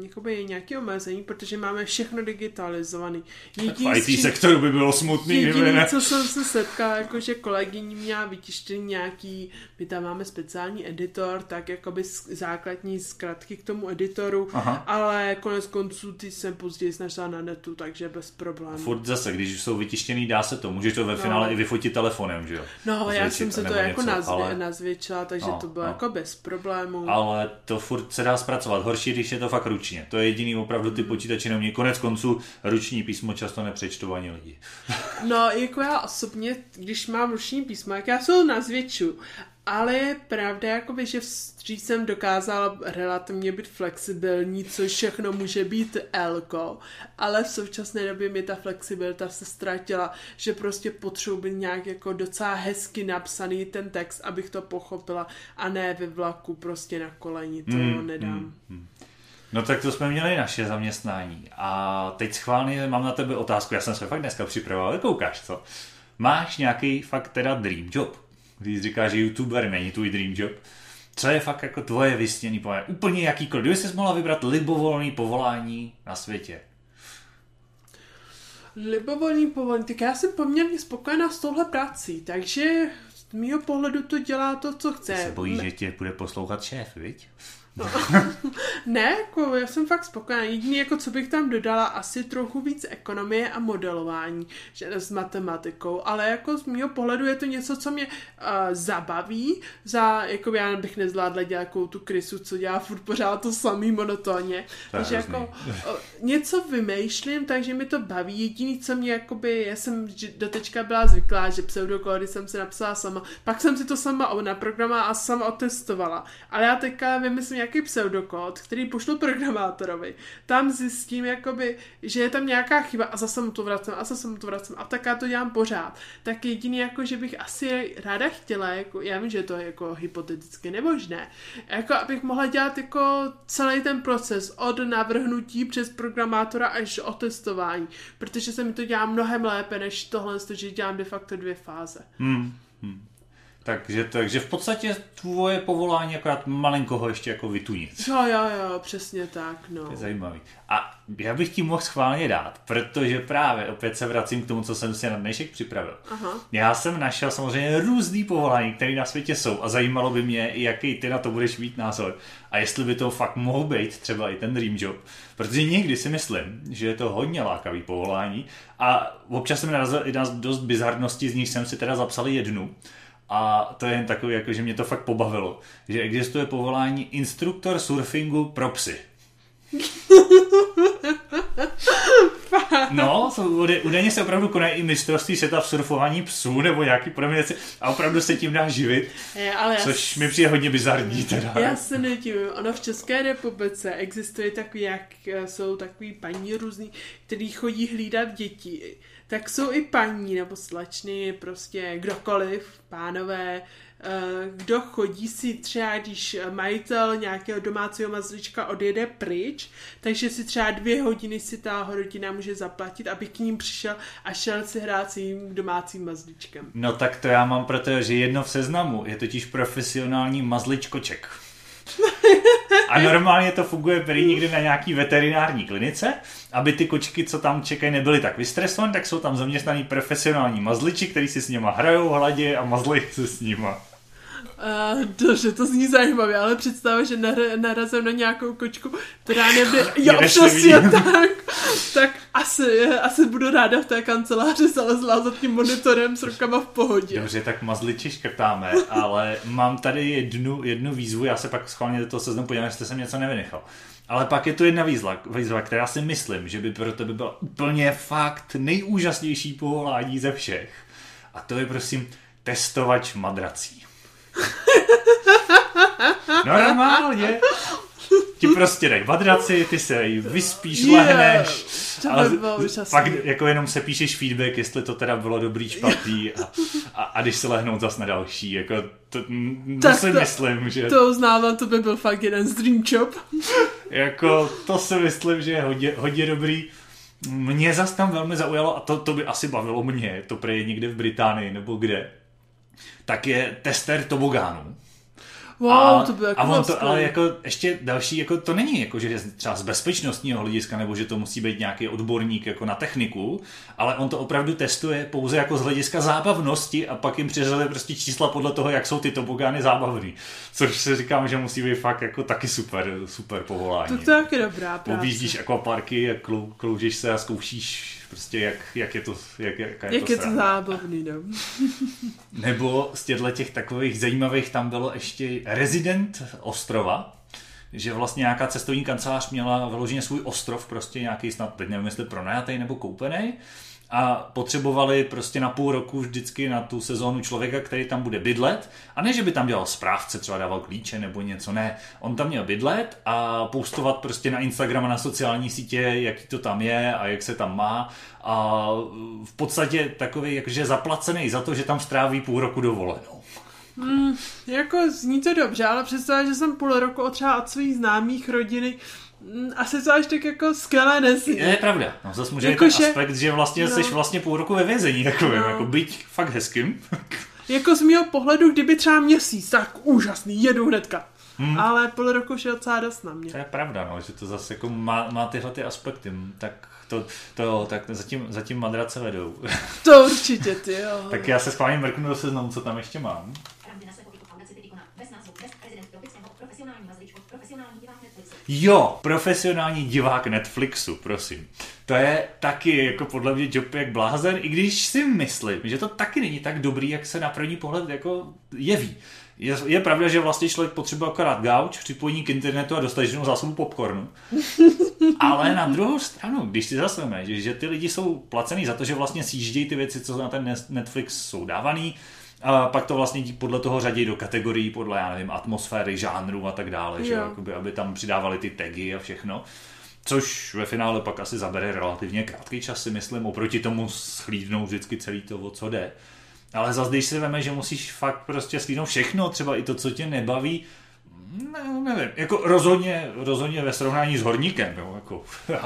S2: jakoby nějaké omezení, protože máme všechno digitalizované.
S1: v IT čím, sektoru by bylo smutný,
S2: jediný, ne? co jsem se setkala, jako že kolegyní měla vytištěný nějaký, my tam máme speciální editor, tak jakoby základní zkratky k tomu editoru, Aha. ale konec konců ty jsem později našla na netu, takže bez problémů.
S1: Furt zase, když jsou vytištěný, dá se to, můžeš to ve no. finále i vyfotit telefonem, že jo?
S2: No, Zvětšit, já jsem se to jako něco, nazvě, ale... nazvětšila, takže no, to bylo no. jako bez problémů.
S1: Ale to furt se dá zpracovat. Horší, když je to fakt ručně. To je jediný opravdu ty počítače neumí. Konec konců ruční písmo často nepřečtou ani lidi.
S2: no, jako já osobně, když mám ruční písmo, jak já jsou na zvětšu, ale je pravda, jakoby, že vstříc jsem dokázala relativně být flexibilní, což všechno může být elko, ale v současné době mi ta flexibilita se ztratila, že prostě potřebuji nějak jako docela hezky napsaný ten text, abych to pochopila a ne ve vlaku prostě na koleni, to mm, nedám. Mm, mm.
S1: No tak to jsme měli naše zaměstnání. A teď schválně mám na tebe otázku. Já jsem se fakt dneska připravoval. Koukáš, co? Máš nějaký fakt teda dream job? Když říkáš, že youtuber není tvůj dream job. Co je fakt jako tvoje vysněný povolání? Úplně jakýkoliv. Kdyby jsi mohla vybrat libovolný povolání na světě.
S2: Libovolný povolání, tak já jsem poměrně spokojená s touhle prací, takže z mého pohledu to dělá to, co chce. Ty
S1: se bojí, že tě bude poslouchat šéf, viď?
S2: No. ne, jako já jsem fakt spokojená. Jediný, jako co bych tam dodala, asi trochu víc ekonomie a modelování, že s matematikou, ale jako z mého pohledu je to něco, co mě uh, zabaví, za, jako já bych nezvládla dělat jako tu krysu, co dělá furt pořád to samý monotónně. Takže jako uh, něco vymýšlím, takže mi to baví. Jediný, co mě jakoby, já jsem dotečka byla zvyklá, že pseudokódy jsem si napsala sama, pak jsem si to sama naprogramovala a sama otestovala. Ale já teďka vymyslím nějaký pseudokód, který pošlu programátorovi. Tam zjistím, jakoby, že je tam nějaká chyba a zase mu to vracím a zase mu to vracím a tak já to dělám pořád. Tak jediný, jako, že bych asi ráda chtěla, jako, já vím, že to je jako hypoteticky nemožné, jako abych mohla dělat jako celý ten proces od navrhnutí přes programátora až o testování, protože se mi to dělá mnohem lépe, než tohle, že dělám de facto dvě fáze.
S1: Hmm. Hmm. Takže, takže v podstatě tvoje povolání akorát malinko ho ještě jako vytunit.
S2: Jo, jo, jo, přesně tak, no.
S1: To je zajímavý. A já bych ti mohl schválně dát, protože právě opět se vracím k tomu, co jsem si na dnešek připravil. Aha. Já jsem našel samozřejmě různý povolání, které na světě jsou a zajímalo by mě, jaký ty na to budeš mít názor a jestli by to fakt mohl být třeba i ten dream job. Protože někdy si myslím, že je to hodně lákavý povolání a občas jsem narazil i na dost bizarnosti, z nich jsem si teda zapsal jednu. A to je jen takový, jako, že mě to fakt pobavilo, že existuje povolání instruktor surfingu pro psy. No, údajně se opravdu konají i mistrovství světa v surfování psů nebo nějaký věci a opravdu se tím dá živit, je, ale což já mi přijde hodně bizarní teda.
S2: Já se nedivím, ono v České republice existuje takový, jak jsou takový paní různý, který chodí hlídat děti tak jsou i paní nebo slečny, prostě kdokoliv, pánové, eh, kdo chodí si třeba, když majitel nějakého domácího mazlička odjede pryč, takže si třeba dvě hodiny si ta rodina může zaplatit, aby k ním přišel a šel si hrát s tím domácím mazličkem.
S1: No tak to já mám, protože jedno v seznamu je totiž profesionální mazličkoček. A normálně to funguje prý někdy na nějaký veterinární klinice, aby ty kočky, co tam čekají, nebyly tak vystresované, tak jsou tam zaměstnaní profesionální mazliči, kteří si s nima hrajou, hladě a mazlí se s nima.
S2: Uh, dobře, to zní zajímavě, ale představa, že narazím na nějakou kočku, která nebude... Jo, přesně tak. tak asi, asi budu ráda v té kanceláři zalezla za tím monitorem s rukama v pohodě.
S1: Dobře, tak mazliči škrtáme, ale mám tady jednu, jednu výzvu, já se pak schválně do toho seznamu podívám, jestli jsem něco nevynechal. Ale pak je tu jedna výzva, výzva, která si myslím, že by pro tebe byla úplně fakt nejúžasnější povolání ze všech. A to je prosím testovač madrací. Normálně. Ti prostě dají madraci, ty se jí vyspíš,
S2: Yeah,
S1: lehneš. a pak jako jenom se píšeš feedback, jestli to teda bylo dobrý, špatný a, a, a když se lehnout zas na další, jako to, to si
S2: to-
S1: myslím, že
S2: To uznávám, to by byl fakt jeden z Dream Job.
S1: jako to si myslím, že je hodně, hodně dobrý. Mě zas tam velmi zaujalo, a to, to by asi bavilo mě, to prý někde v Británii nebo kde, tak je tester tobogánů.
S2: Wow,
S1: a,
S2: to by jako
S1: a on
S2: bylo
S1: to, ale jako ještě další, jako to není jako, že třeba z bezpečnostního hlediska, nebo že to musí být nějaký odborník jako na techniku, ale on to opravdu testuje pouze jako z hlediska zábavnosti a pak jim přiřazuje prostě čísla podle toho, jak jsou ty tobogány zábavný. Což si říkám, že musí být fakt jako taky super, super povolání.
S2: To, to je taky dobrá práce.
S1: Objíždíš akvaparky, klou, kloužíš se a zkoušíš prostě, jak, jak je to, jak, jaká je
S2: Jak
S1: to
S2: je to zábavný, no.
S1: Nebo z těchto těch takových zajímavých tam bylo ještě rezident ostrova, že vlastně nějaká cestovní kancelář měla vyloženě svůj ostrov, prostě nějaký snad, teď nevím, jestli pronajatý nebo koupený, a potřebovali prostě na půl roku vždycky na tu sezónu člověka, který tam bude bydlet. A ne, že by tam dělal správce, třeba dával klíče nebo něco, ne. On tam měl bydlet a postovat prostě na Instagram a na sociální sítě, jaký to tam je a jak se tam má. A v podstatě takový jakože zaplacený za to, že tam stráví půl roku dovolenou.
S2: Jako zní to dobře, ale představ, že jsem půl roku třeba od svých známých rodiny mm, asi to až tak jako skvěle nezní.
S1: Je pravda. No, zase může
S2: Jako že-
S1: aspekt, že vlastně
S2: no.
S1: jsi vlastně půl roku ve vězení, takovým,
S2: No.
S1: jako byť fakt hezkým.
S2: Jako z mého pohledu, kdyby třeba měsíc, tak úžasný, jedu hnedka. Hmm. Ale půl roku už je docela dost na mě.
S1: To je pravda, no, že to zase jako má, má tyhle ty aspekty. Tak to, to tak zatím, zatím madrace vedou.
S2: To určitě, ty jo.
S1: tak já se schválně mrknu do seznamu, co tam ještě mám.
S3: Randy na své pobytu v Audacity ikona bez názvu, bez prezident tropického, profesionální mazličko, profesionální divák Netflixu.
S1: Jo, profesionální divák Netflixu, prosím. To je taky jako podle mě job jak blázen, i když si myslím, že to taky není tak dobrý, jak se na první pohled jako jeví. Je, je pravda, že vlastně člověk potřebuje akorát gauč, připojení k internetu a dostatečnou zásobu popcornu. Ale na druhou stranu, když si zase vemeš, že, že ty lidi jsou placený za to, že vlastně sjíždějí ty věci, co na ten Netflix jsou dávaný, a pak to vlastně podle toho řadí do kategorií, podle, já nevím, atmosféry, žánru a tak dále, že,
S2: Jo.
S1: jo, jakoby, aby tam přidávali ty tagy a všechno. Což ve finále pak asi zabere relativně krátký čas, si myslím, oproti tomu schlídnout vždycky celý to, o co jde. Ale zase, když si veme, že musíš fakt prostě slídnout všechno, třeba i to, co tě nebaví, ne, nevím, jako rozhodně, rozhodně ve srovnání s horníkem, jo, jako,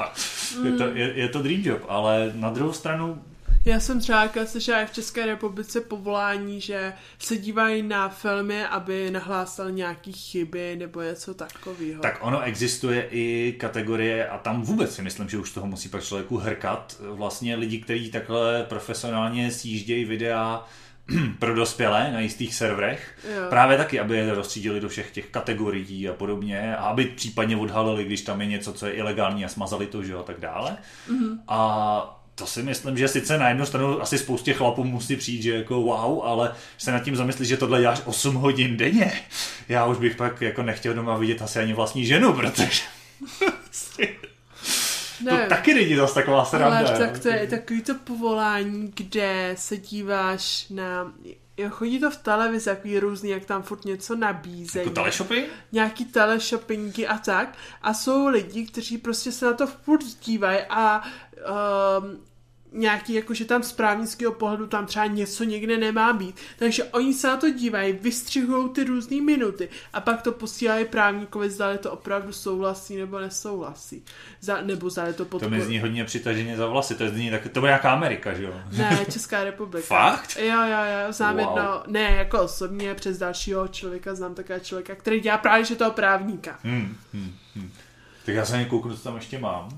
S1: je, to, je, je, to dream job, ale na druhou stranu,
S2: Já jsem třeba slyšela i v České republice povolání, že se dívají na filmy, aby nahlásal nějaký chyby nebo něco takového.
S1: tak ono existuje i kategorie a tam vůbec si myslím, že už toho musí pak člověku hrkat, vlastně lidi, kteří takhle profesionálně sjíždějí videa pro dospělé na jistých serverech.
S2: Jo.
S1: Právě taky, aby je rozstřídili do všech těch kategorií a podobně a aby případně odhalili, když tam je něco, co je ilegální a smazali to, že jo, a tak dále. Mm-hmm. A to si myslím, že sice na jednu stranu asi spoustě chlapů musí přijít, že jako wow, ale se nad tím zamyslí, že tohle děláš 8 hodin denně. Já už bych pak jako nechtěl doma vidět asi ani vlastní ženu, protože to
S2: Ne,
S1: taky není zase taková sranda.
S2: ale tak to je takový to povolání, kde se díváš na... Jo, chodí to v televizi, takový různý, jak tam furt něco nabízejí.
S1: Jako teleshopy?
S2: nějaký teleshoppingy a tak. A jsou lidi, kteří prostě se na to furt dívají a um, nějaký, jakože tam z právnického pohledu tam třeba něco někde nemá být. Takže oni se na to dívají, vystřihují ty různé minuty a pak to posílají právníkovi, zda to opravdu souhlasí nebo nesouhlasí. Za, nebo zda to
S1: To
S2: podporuje.
S1: mi zní hodně přitaženě za vlasy, to, zní tak, to bude nějaká Amerika, že jo?
S2: Ne, Česká republika.
S1: Fakt?
S2: Jo, jo, jo, znám
S1: Wow.
S2: jedno, ne, jako osobně přes dalšího člověka znám takového člověka, který dělá právě, že toho právníka.
S1: Hmm, hmm, hmm. Tak já se kouknu, co tam ještě mám.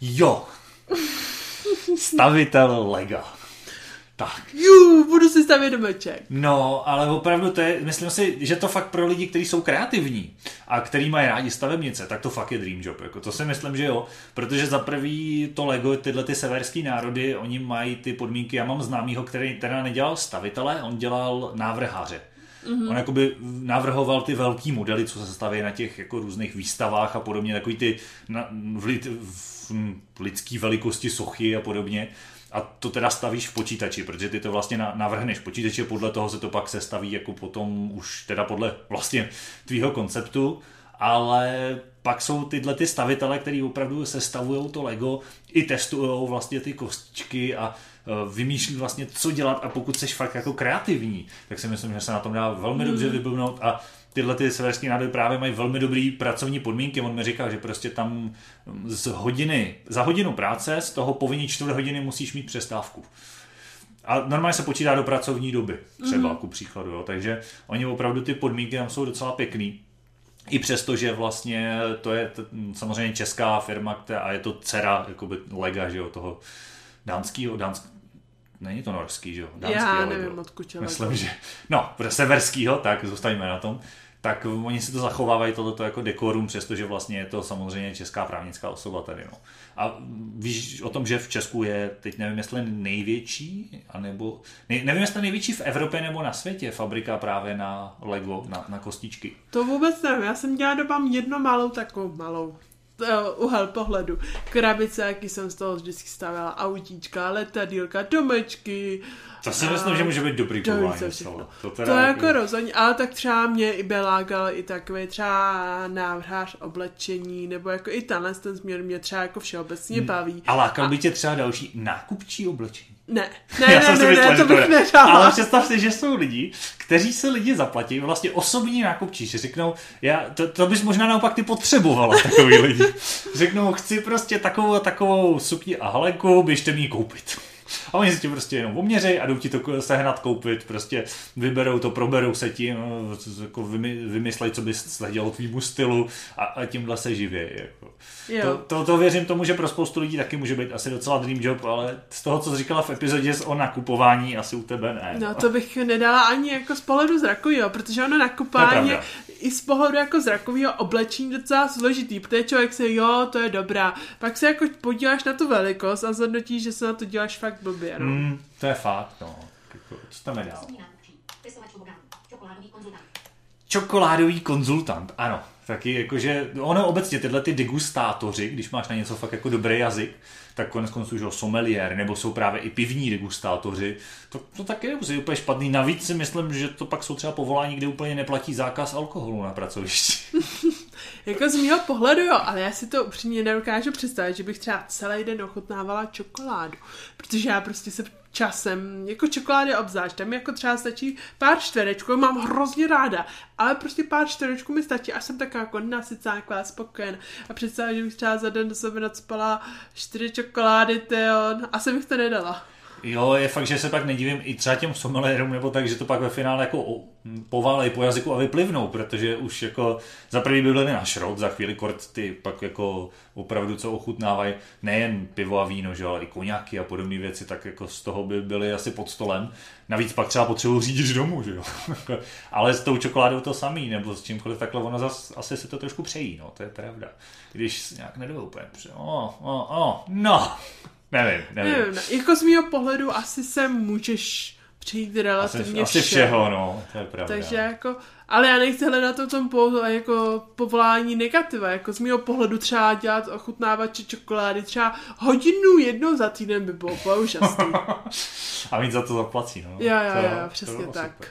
S1: Jo! Stavitel Lega. Tak.
S2: Jú, budu si stavět domeček.
S1: No, ale opravdu to je, myslím si, že to fakt pro lidi, kteří jsou kreativní a který mají rádi stavebnice, tak to fakt je dream job. Jako to si myslím, že jo, protože za prvý to Lego, tyhle ty severský národy, oni mají ty podmínky, já mám známýho, který teda nedělal stavitele, on dělal návrháře. Mm-hmm. On jakoby navrhoval ty velký modely, co se staví na těch jako různých výstavách a podobně, takový ty na, v, v, v lidský velikosti sochy a podobně. A to teda stavíš v počítači, protože ty to vlastně na- navrhneš v počítači, podle toho se to pak sestaví jako potom už teda podle vlastně tvýho konceptu. ale pak jsou tyhle ty stavitele, který opravdu sestavují to Lego, i testují vlastně ty kostičky a eh, vymýšlí vlastně, co dělat a pokud jsi fakt jako kreativní, tak si myslím, že se na tom dá velmi dobře vybavnout a tyhle ty severské národy právě mají velmi dobrý pracovní podmínky. On mi říkal, že prostě tam z hodiny, za hodinu práce z toho povinní čtvrt hodiny musíš mít přestávku. A normálně se počítá do pracovní doby, třeba mm. ku příkladu. Jo. Takže oni opravdu ty podmínky tam jsou docela pěkný. I přesto, že vlastně to je t- samozřejmě česká firma která, a je to dcera jakoby lega, že jo, toho dánského, dánsk... není to norský, že jo?
S2: Já
S1: Dánskýho
S2: nevím, odkud
S1: Myslím, že no, pro severskýho, tak zůstaňme na tom. Tak oni si to zachovávají tohleto jako dekorum, přestože vlastně je to samozřejmě česká právnická osoba tady. No. A víš o tom, že v Česku je, teď nevím, jestli největší, anebo, ne, nevím, jestli největší v Evropě nebo na světě fabrika právě na Lego, na, na kostičky.
S2: To vůbec nevím, já jsem dělala doma jedno malou takovou malou úhel pohledu. Krabice, jaký jsem z toho vždycky stavila, autíčka, letadílka, domečky.
S1: To si myslím, že může být dobrý
S2: to
S1: povolání. To,
S2: To,
S1: teda
S2: to jako rozhodně, ale tak třeba mě i belágal i takový třeba návrhář oblečení, nebo jako i tenhle ten směr mě třeba jako
S1: Hmm.
S2: všeobecně baví.
S1: A lákal by tě třeba další nákupčí oblečení.
S2: Ne, ne, ne, ne, ne, to
S1: že
S2: bych
S1: bude.
S2: nedala.
S1: Ale představ si, že jsou lidi, kteří se lidi zaplatí, vlastně osobní nákupčí, že řeknou, já, to, to bys možná naopak ty potřebovala, takový lidi. Řeknou, chci prostě takovou a takovou sukni a halenku, běžte mi ji koupit. A oni si tě prostě jenom oměřej a jdou ti to sehnat koupit, prostě vyberou to, proberou se tím, no, jako vymy- vymyslej, co bys sledělo tvýmu stylu a, a tímhle se živějí. Jako.
S2: Jo.
S1: To, to, to, věřím tomu, že pro spoustu lidí taky může být asi docela dream job, ale z toho, co jsi říkala v epizodě o nakupování, asi u tebe ne.
S2: No to bych nedala ani jako z pohledu zrakového, protože ono nakupání je i z pohledu jako zrakového oblečení docela složitý, protože člověk se, jo, to je dobrá. Pak se jako podíváš na tu velikost a zhodnotíš, že se na to děláš fakt blbě, no.
S1: Hmm, to je fakt, no. Jako, co tam je dál?
S3: Osobní nákupčí. Testovač obogán. Čokoládový konzultant.
S1: Ano. Taky jakože, ono obecně tyhle ty degustátoři, když máš na něco fakt jako dobrý jazyk, tak konec konců, že jo, sommelier, nebo jsou právě i pivní degustátoři, to, to taky nemusí úplně špatný. Navíc si myslím, že to pak jsou třeba povolání, kde úplně neplatí zákaz alkoholu na pracovišti.
S2: Jako z mého pohledu jo, ale já si to upřímně nedokážu představit, že bych třeba celý den ochutnávala čokoládu, protože já prostě se časem, jako čokolády obzvlášť, tam jako třeba stačí pár čtverečků, mám hrozně ráda, ale prostě pár čtverečků mi stačí a jsem taková jako nasycáklá, spokojená a představit, že bych třeba za den do sebe nacpala čtyři čokolády, tyjo, asi bych to nedala.
S1: Jo, je fakt, že se pak nedivím i třeba těm sommelierům, nebo tak, že to pak ve finále jako poválej po jazyku a vyplivnou, protože už jako za prvý by byly na šrot, za chvíli kort ty pak jako opravdu co ochutnávají nejen pivo a víno, že, ale i koněky a podobné věci, tak jako z toho by byly asi pod stolem. Navíc pak třeba potřebuji řídit domů, že jo. ale s tou čokoládou to samý, nebo s čímkoliv takhle, ono zas, asi se to trošku přejí, no, to je pravda. Když nějak nedou úplně, pře- o, o, o, no, nevím, nevím.
S2: Nevím, jako z mého pohledu asi se můžeš přijít relativně
S1: asi, asi všeho, no, to je pravda.
S2: Takže jako, ale já nechci hledat to v tom po, jako povolání negativa, jako z mého pohledu třeba dělat ochutnávače čokolády, třeba hodinu jednou za týden by bylo úplně úžasný.
S1: A víc za to zaplací, no.
S2: Jo, jo,
S1: To-
S2: jo,
S1: to
S2: přesně
S1: bylo
S2: tak.
S1: super.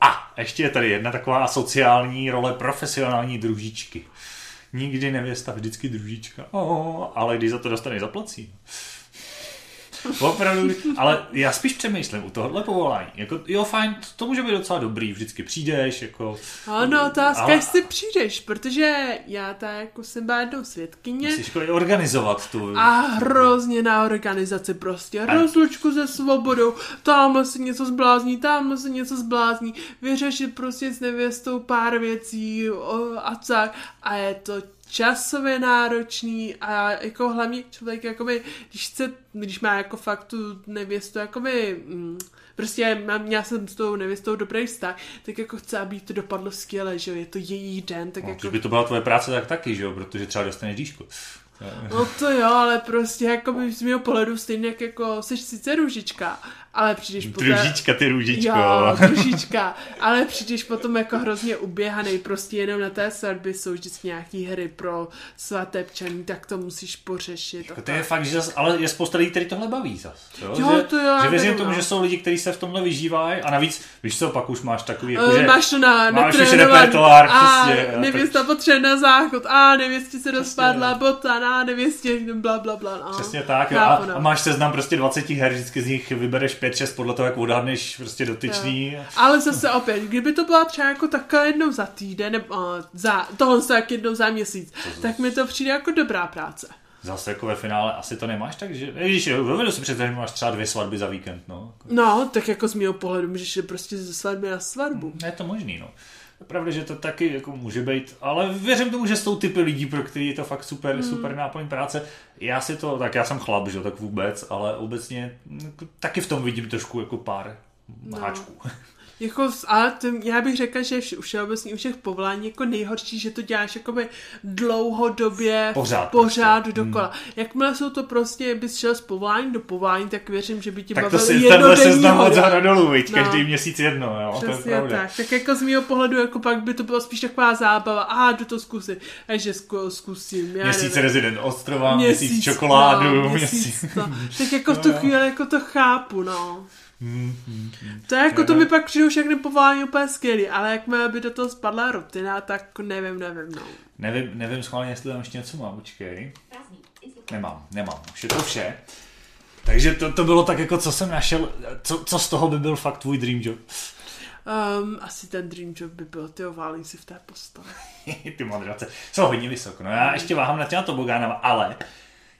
S1: A ještě je tady jedna taková sociální role profesionální družičky. Nikdy nevěsta, vždycky družička. Oh, ale když za to dostane zaplací. Opravdu, ale já spíš přemýšlím u tohohle povolání. Jako, jo, fajn, to, to může být docela dobrý, vždycky přijdeš, jako...
S2: Ano, otázka,
S1: Ale-
S2: jestli přijdeš, protože já tak jako jsem byla jednou svědkyně
S1: Musíš jako organizovat tu...
S2: a hrozně na organizaci prostě. Rozlučku se svobodou, tamhle se něco zblázní, tamhle se něco zblázní, vyřešit prostě s nevěstou pár věcí o, a tak. A je to časově náročný a jako hlavně člověk jakoby, když chce, když má jako fakt tu nevěstu jakoby, mm, prostě mám, měla jsem s tou nevěstou dobrý vztah, tak jako chce, aby to dopadlo skvěle, že jo, je to její den, tak
S1: No,
S2: jako...
S1: když by to byla tvoje práce, tak taky, že jo, protože třeba dostaneš díško.
S2: No to jo, ale prostě jako by z mého pohledu stejně jak jako jsi sice růžička, ale přijdeš poté...
S1: Družička, ty růžičko.
S2: Jo, družička. Ale přijdeš potom jako hrozně uběhaný, prostě jenom na té svatbě jsou vždycky nějaký hry pro svatebčaný, tak to musíš pořešit.
S1: Jako to je fakt, že zas, ale je spousta lidí, který tohle baví zas. Jo,
S2: Jo,
S1: že,
S2: to jo, já
S1: že věřím tomu,
S2: no.
S1: že jsou lidi, kteří se v tomhle vyžívají a navíc, víš co, pak už máš takový, jako,
S2: Uh,
S1: že
S2: máš to na,
S1: máš už repertoár,
S2: a
S1: přesně,
S2: nevěsta potřebuje na záchod, a nevěstě se rozpadla
S1: no.
S2: bota, a nevěstě bla, bla, bla. No.
S1: Přesně tak, jo, a,
S2: no.
S1: a máš seznam prostě 20 her, vždycky z nich vybereš 5-6 podle toho, jak odhadneš prostě dotyčný.
S2: Ale zase opět, kdyby to byla třeba jako taková jednou za týden, nebo uh, za, tohle se jak jednou za měsíc, tak mi to přijde jako dobrá práce.
S1: Zase jako ve finále asi to nemáš, takže když dovedu si představit, že máš třeba dvě svatby za víkend, no.
S2: No, tak jako z mého pohledu můžeš prostě ze svatby na svatbu.
S1: Je to možný, no. Je pravda, že to taky jako může být, ale věřím tomu, že jsou typy lidí, pro který je to fakt super,
S2: Hmm.
S1: super náplň práce. Já si to, tak já jsem chlap, že jo, tak vůbec, ale obecně mm, taky v tom vidím trošku jako pár
S2: No.
S1: háčků.
S2: Jako, ale to, já bych řekla, že vše- všeobecně u všech povolání jako nejhorší, že to děláš jakoby dlouhodobě,
S1: Pořád
S2: pořád
S1: prostě.
S2: dokola. Jakmile jsou to prostě, bys šel z povolání do povolání, tak věřím, že by tě
S1: Tak to si tenhle seznam od zhora dolů, viď,
S2: No.
S1: každý měsíc jedno, jo, to je
S2: Přesně
S1: pravda.
S2: tak. Tak jako z mého pohledu, jako pak by to bylo spíš taková zábava. A jdu to zkusit. Takže zku, zkusím. Já
S1: Měsíc
S2: nevím.
S1: rezident ostrova, měsíc, měsíc čokoládu,
S2: no,
S1: měsíc...
S2: měsíc to. Tak jako v tu
S1: No
S2: chvíli jako to chápu, no.
S1: Hmm, hmm, hmm.
S2: To je jako, to mi pak přijde všechny povolání úplně skvělý, ale jakmile by do toho spadla rutina, tak nevím, nevím, no.
S1: Nevím, nevím schválně, jestli tam ještě něco mám, počkej. Nemám, nemám, už je to vše. Takže to, to bylo tak jako, co jsem našel, co, co z toho by byl fakt tvůj dream job?
S2: Um, asi ten dream job by byl, ty válím si v té posteli.
S1: Ty madrace jsou hodně vysoko. No já ještě váhám nad těma tobogánama, ale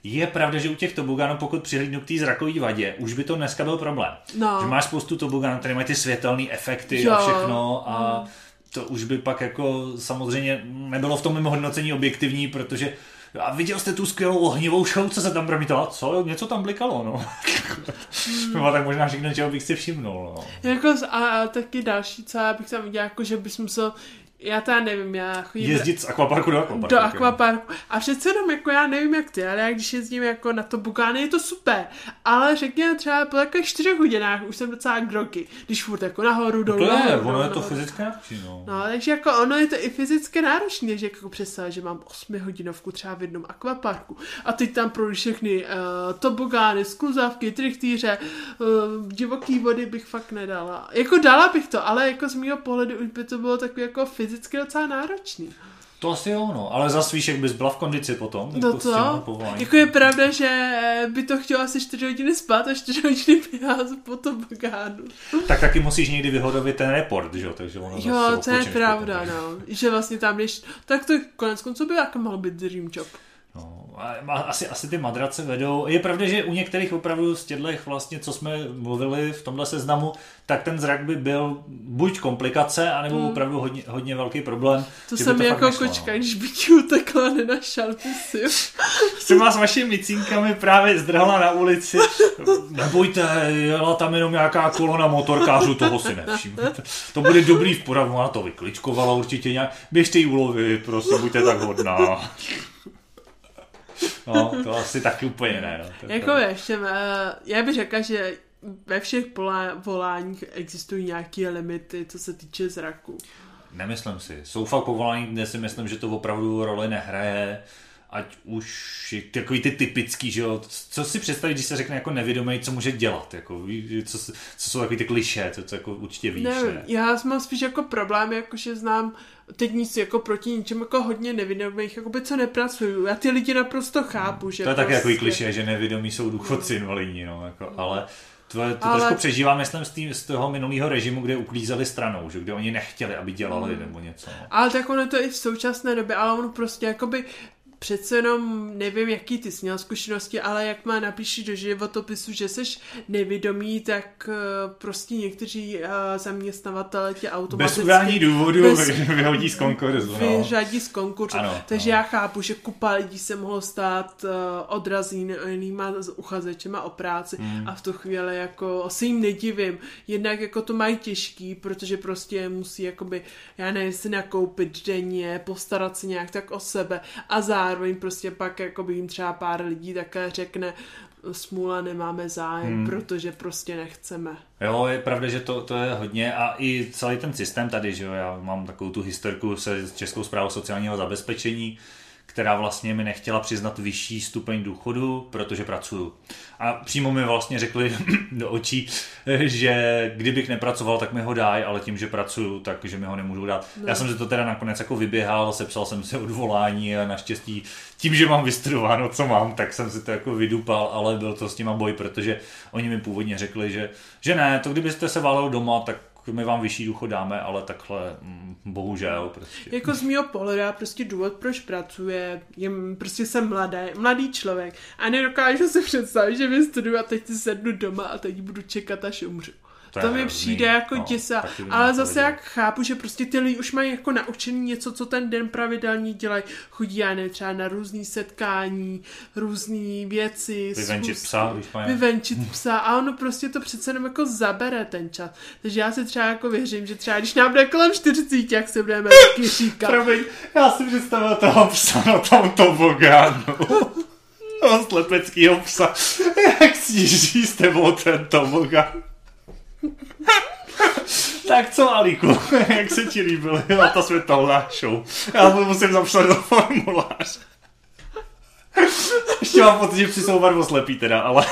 S1: je pravda, že u těch tobogánů, pokud přihlídnu k té zrakové vadě, už by to dneska byl problém.
S2: No.
S1: Že máš spoustu tobogánů, které mají ty světelné efekty
S2: Jo.
S1: a všechno a to už by pak jako samozřejmě nebylo v tom mimo hodnocení objektivní, protože a viděl jste tu skvělou ohnivou show, co se tam promítala? Co? Něco tam blikalo, no. no tak možná všechno, čeho bych si všimnul, no.
S2: Jako a, a taky další, co já bych tam viděla, jako že bys musel, já teda nevím, já chodím
S1: Jezdit z akvaparku do akvaparku.
S2: do akvaparku. A přece jenom, jako já nevím jak ty, ale já když jezdím jako na to bukány, je to super. Ale řekněme třeba po takových čtyřech hodinách už jsem docela groky, když furt jako nahoru, dolů,
S1: To je,
S2: nahoru,
S1: ono je to
S2: nahoru.
S1: fyzické náročné, no.
S2: No, takže jako ono je to i fyzicky náročné, takže jako představ, že mám 8 hodinovku třeba v jednom akvaparku a teď tam projdu všechny uh, tobogány, skluzavky, trichtýře, uh, divoký vody bych fakt nedala. Jako dala bych to, ale jako z mého pohledu už by to bylo takový jako fyzicky docela náročný.
S1: To asi jo, no. Ale zas víš, jak bys byla v kondici potom.
S2: No
S1: jako
S2: to, jako je pravda, že by to chtělo asi 4 hodiny spát a 4 hodiny běhat po tobogánu.
S1: Tak taky musíš někdy vyhodovit ten report, že jo? Takže ono
S2: Jo, to je pravda,
S1: potom.
S2: no. Že vlastně tam, když, tak to konec konců by jako mohl být dream job.
S1: No, a asi, asi ty madrace vedou. Je pravda, že u některých opravdu z těchto vlastně, co jsme mluvili v tomhle seznamu, tak ten zrak by byl buď komplikace, anebo mm. opravdu hodně, hodně velký problém.
S2: To jsem
S1: fakt
S2: jako
S1: nešlo,
S2: kočka,
S1: no.
S2: když by ti utekla, nenašel by si.
S1: Jsem vás vašimi micínkami právě zdrhla na ulici. Nebojte, jela tam jenom nějaká kolona motorkářů, toho si nevšimněte. To bude dobrý v poravu, ona to vykličkovala určitě nějak. Běžte jí ulovit, prosím, buďte tak hodná. No, to asi taky úplně ne. No. To
S2: Jako
S1: pravda.
S2: ještě, eh, já bych řekla, že ve všech polá- voláních existují nějaké limity, co se týče zraku.
S1: Nemyslím si. Jsou fakt povolání, kde si myslím, že to opravdu roli nehraje. Ať už je takový ty typický, že jo, co si představit, když se řekne jako nevědomý, co může dělat, jako, co, co jsou takový ty kliše, co, co jako určitě víš,
S2: Nevím,
S1: ne?
S2: já mám spíš jako problém, jako že znám teď nic jako proti ničemu jako hodně nevědomých, jako by co nepracuju. Já ty lidi naprosto chápu, že
S1: To je taky
S2: prostě...
S1: takový kliše, že nevědomí jsou důchodci invalidní, no, jako, ale to, to
S2: Ale-
S1: trošku přežívám, myslím, z, tý, z toho minulého režimu, kde uklízeli stranou, že kde oni nechtěli, aby dělali nebo něco. No.
S2: Ale tak ono to i v současné době, ale ono prostě jakoby přece jenom nevím, jaký ty jsi měl zkušenosti, ale jak má napíši do životopisu, že jsi nevědomý, tak eh, prostě někteří eh, zaměstnavatele tě
S1: Bez
S2: automaticky
S1: udání důvodu
S2: bez-
S1: vyhodí z konkurzu. No.
S2: vyřadí z konkurzu.
S1: Ano,
S2: Takže
S1: ano.
S2: já chápu, že kupa lidí se mohlo stát uh, odrazínýma uchazečema o práci
S1: Hmm.
S2: a v tu chvíli jako se jim nedivím. Jednak jako to mají těžký, protože prostě musí jakoby, já nevím, si nakoupit denně, postarat se nějak tak o sebe a zároveň prostě pak jakoby jim třeba pár lidí také řekne, smůla, nemáme zájem, hmm. protože prostě nechceme.
S1: Jo, je pravda, že to, to je hodně a i celý ten systém tady, že jo, já mám takovou tu historku se Českou zprávou sociálního zabezpečení, která vlastně mi nechtěla přiznat vyšší stupeň důchodu, protože pracuju. A přímo mi vlastně řekli do očí, že kdybych nepracoval, tak mi ho dají, ale tím, že pracuju, takže mi ho nemůžu dát. No. Já jsem si to teda nakonec jako vyběhal, sepsal jsem si odvolání a naštěstí tím, že mám vystudováno, co mám, tak jsem si to jako vydupal, ale byl to s těma boj, protože oni mi původně řekli, že, že ne, to kdybyste se válel doma, tak my vám vyšší důchod dáme, ale takhle mm, bohužel prostě.
S2: Jako z mého pohledu, já prostě důvod, proč pracuje, je, prostě jsem mladý, mladý člověk a nedokážu si představit, že vystuduju a teď si sednu doma a teď budu čekat, až umřu. To, to mi hrozný. přijde jako no, děsa, ale zase jak chápu, že prostě ty lidi už mají jako naučený něco, co ten den pravidelně dělají. Chodí, já nevím, třeba na různý setkání, různé věci.
S1: Vyvenčit psa, když mají.
S2: Vyvenčit psa a ono prostě to přece jenom jako zabere ten čas. Takže já si třeba jako věřím, že třeba když nám bude kolem 40, jak se budeme taky říkat.
S1: Promiň, já si představil toho psa na tom tobogánu. toho slepeckého psa. Jak sníží s tebou ten tobogán? Tak co, Aliku, jak se ti líbilo na ta světelná show? Já to musím zapsat do formuláře. Ještě mám pocit, že přisouvat o slepý teda, ale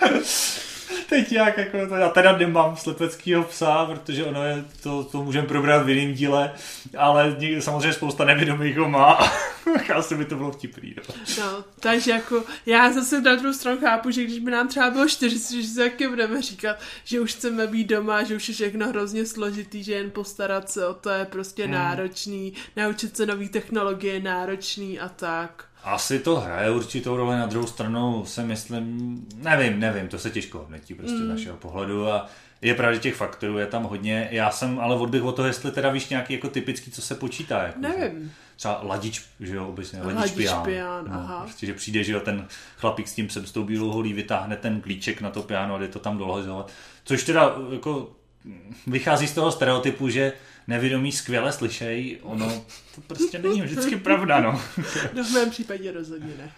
S1: teď jak, jako to, já teda nemám slepeckýho psa, protože ono je, to, to můžeme probrat v jiném díle, ale samozřejmě spousta nevědomých ho má asi by to bylo vtipný. No.
S2: no. takže jako já zase na druhou stranu chápu, že když by nám třeba bylo 40, že se taky budeme říkat, že už chceme být doma, že už je všechno hrozně složitý, že jen postarat se o to je prostě hmm. náročný, naučit se nové technologie je náročný a tak.
S1: Asi to hraje určitou roli, na druhou stranu se myslím, nevím, nevím, to se těžko hodnotí prostě mm. z našeho pohledu a je pravda, těch faktorů je tam hodně. Já jsem ale odbych o to, jestli teda víš nějaký jako typický, co se počítá. Jako,
S2: nevím.
S1: Že? Třeba ladič, že jo, obecně, ladič,
S2: ladič
S1: pián.
S2: pián
S1: no,
S2: aha.
S1: Prostě, že přijde, že jo, ten chlapík s tím psem s tou bílou holí vytáhne ten klíček na to piano a jde to tam dolazovat. Což teda jako vychází z toho stereotypu, že nevědomí skvěle slyšejí, ono to prostě není vždycky pravda, no.
S2: no v mém případě rozhodně ne.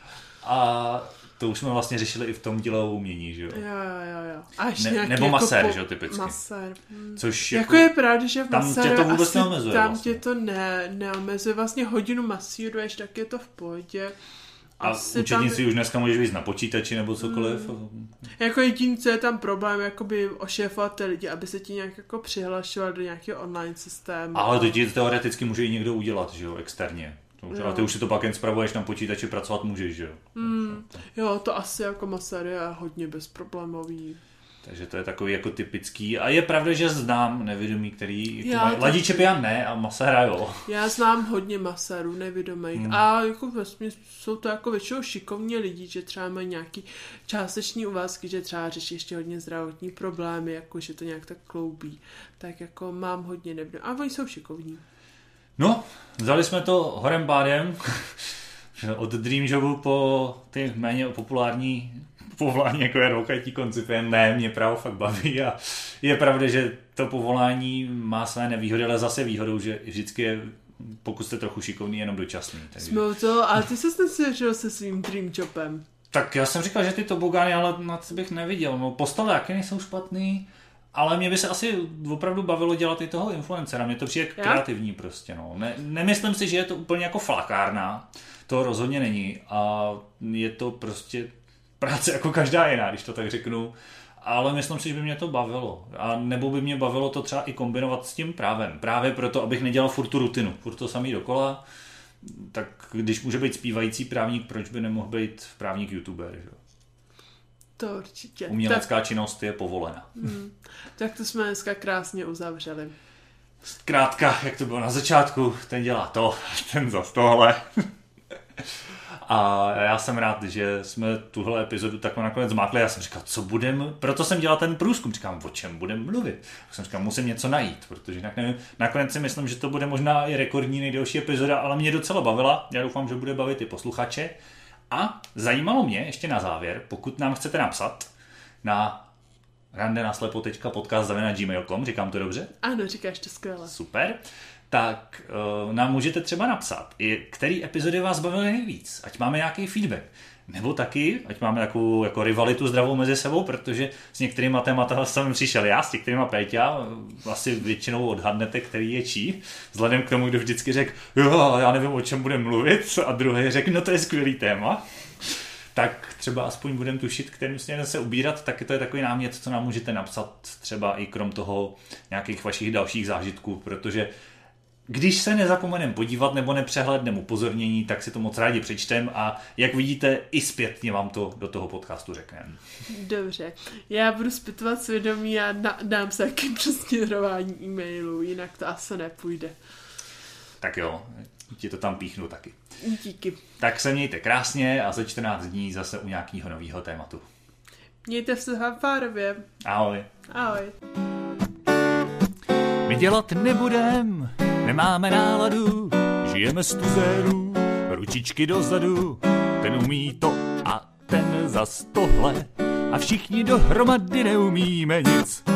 S1: A to už jsme vlastně řešili i v tom díle umění, že jo?
S2: Jo, jo, jo. A
S1: ne, nebo
S2: jako
S1: masér,
S2: po...
S1: že jo, typicky.
S2: Masér. Hmm.
S1: Což
S2: jako, jako je pravda, že v
S1: tam tě to vůbec
S2: asi
S1: neomezuje
S2: tam
S1: vlastně.
S2: tě to ne, neomezuje. Vlastně hodinu masíruješ, tak je to v pohodě.
S1: A učetnici tam... už dneska můžeš víc na počítači nebo cokoliv. Mm.
S2: Jako jediný, co je tam problém, jakoby ošéfovat ty lidi, aby se ti nějak jako přihlašoval do nějakého online systému.
S1: Ale to ti teoreticky může i někdo udělat, že jo, externě. To, a ty už si to pak jen spravuješ na počítači, pracovat můžeš, že jo?
S2: Mm, jo, to asi jako masér je hodně bezproblémový.
S1: Takže to je takový jako typický. A je pravda, že znám nevědomí, který
S2: Já
S1: mají. Ladíče pijan ne a maséra jo.
S2: Já znám hodně masérů nevědomých. Hmm. A jako vlastně jsou to jako většinou šikovní lidi, že třeba mají nějaký částeční uvázky, že třeba řeší ještě hodně zdravotní problémy, jako že to nějak tak kloubí. Tak jako mám hodně nevědomých. A oni jsou šikovní.
S1: No, vzali jsme to horem pádem. Od Dream Jobu po ty méně populární povolání, jako je roukajtí koncipient, ne, mě právě fakt baví a je pravda, že to povolání má své nevýhody, ale zase výhodou, že vždycky je pokud jste trochu šikovný, jenom dočasný.
S2: Takže... Jsme to, ale ty se nesvědčil se svým dream jobem.
S1: Tak já jsem říkal, že ty tobogány, ale na to bych neviděl. No, postavy jaké nejsou špatný, ale mě by se asi opravdu bavilo dělat i toho influencera. Mně to přijde Já? kreativní prostě. No. Ne, nemyslím si, že je to úplně jako flakárna. To rozhodně není. A je to prostě práce jako každá jiná, když to tak řeknu. Ale myslím si, že by mě to bavilo. A nebo by mě bavilo to třeba i kombinovat s tím právem. Právě proto, abych nedělal furt tu rutinu. Furt to samý dokola. Tak když může být zpívající právník, proč by nemohl být právník youtuber? Že?
S2: To určitě.
S1: Umělecká tak... činnost je povolena.
S2: Hmm. Tak to jsme dneska krásně uzavřeli.
S1: Zkrátka, jak to bylo na začátku, ten dělá to, ten za tohle. A já jsem rád, že jsme tuhle epizodu takhle nakonec zmákli. Já jsem říkal, co budem, proto jsem dělal ten průzkum. Říkám, o čem budem mluvit. Tak jsem říkal, musím něco najít, protože jinak nevím. Nakonec si myslím, že to bude možná i rekordní nejdelší epizoda, ale mě docela bavila. Já doufám, že bude bavit i posluchače. A zajímalo mě ještě na závěr, pokud nám chcete napsat na randenaslepo.podcast.gmail.com, říkám to dobře?
S2: Ano, říkáš to skvěle.
S1: Super tak uh, nám můžete třeba napsat, který epizody vás bavily nejvíc, ať máme nějaký feedback. Nebo taky, ať máme takovou jako rivalitu zdravou mezi sebou, protože s některými témata jsem přišel já, s některými Péťa, asi většinou odhadnete, který je čí, vzhledem k tomu, kdo vždycky řekl, jo, já nevím, o čem budeme mluvit, a druhý řekl, no to je skvělý téma tak třeba aspoň budeme tušit, kterým směrem se ubírat, tak to je takový námět, co nám můžete napsat třeba i krom toho nějakých vašich dalších zážitků, protože když se nezapomenem podívat nebo nepřehledneme upozornění, tak si to moc rádi přečtem a jak vidíte, i zpětně vám to do toho podcastu řekneme.
S2: Dobře, já budu zpytovat svědomí a na, dám se jakým přesměrování e-mailu, jinak to asi nepůjde.
S1: Tak jo, ti to tam píchnu taky.
S2: Díky.
S1: Tak se mějte krásně a za 14 dní zase u nějakého nového tématu.
S2: Mějte se fanfárově.
S1: Ahoj.
S2: Ahoj.
S1: My dělat nebudem, nemáme náladu, žijeme z tuzéru, ručičky dozadu, ten umí to a ten zas tohle a všichni dohromady neumíme nic.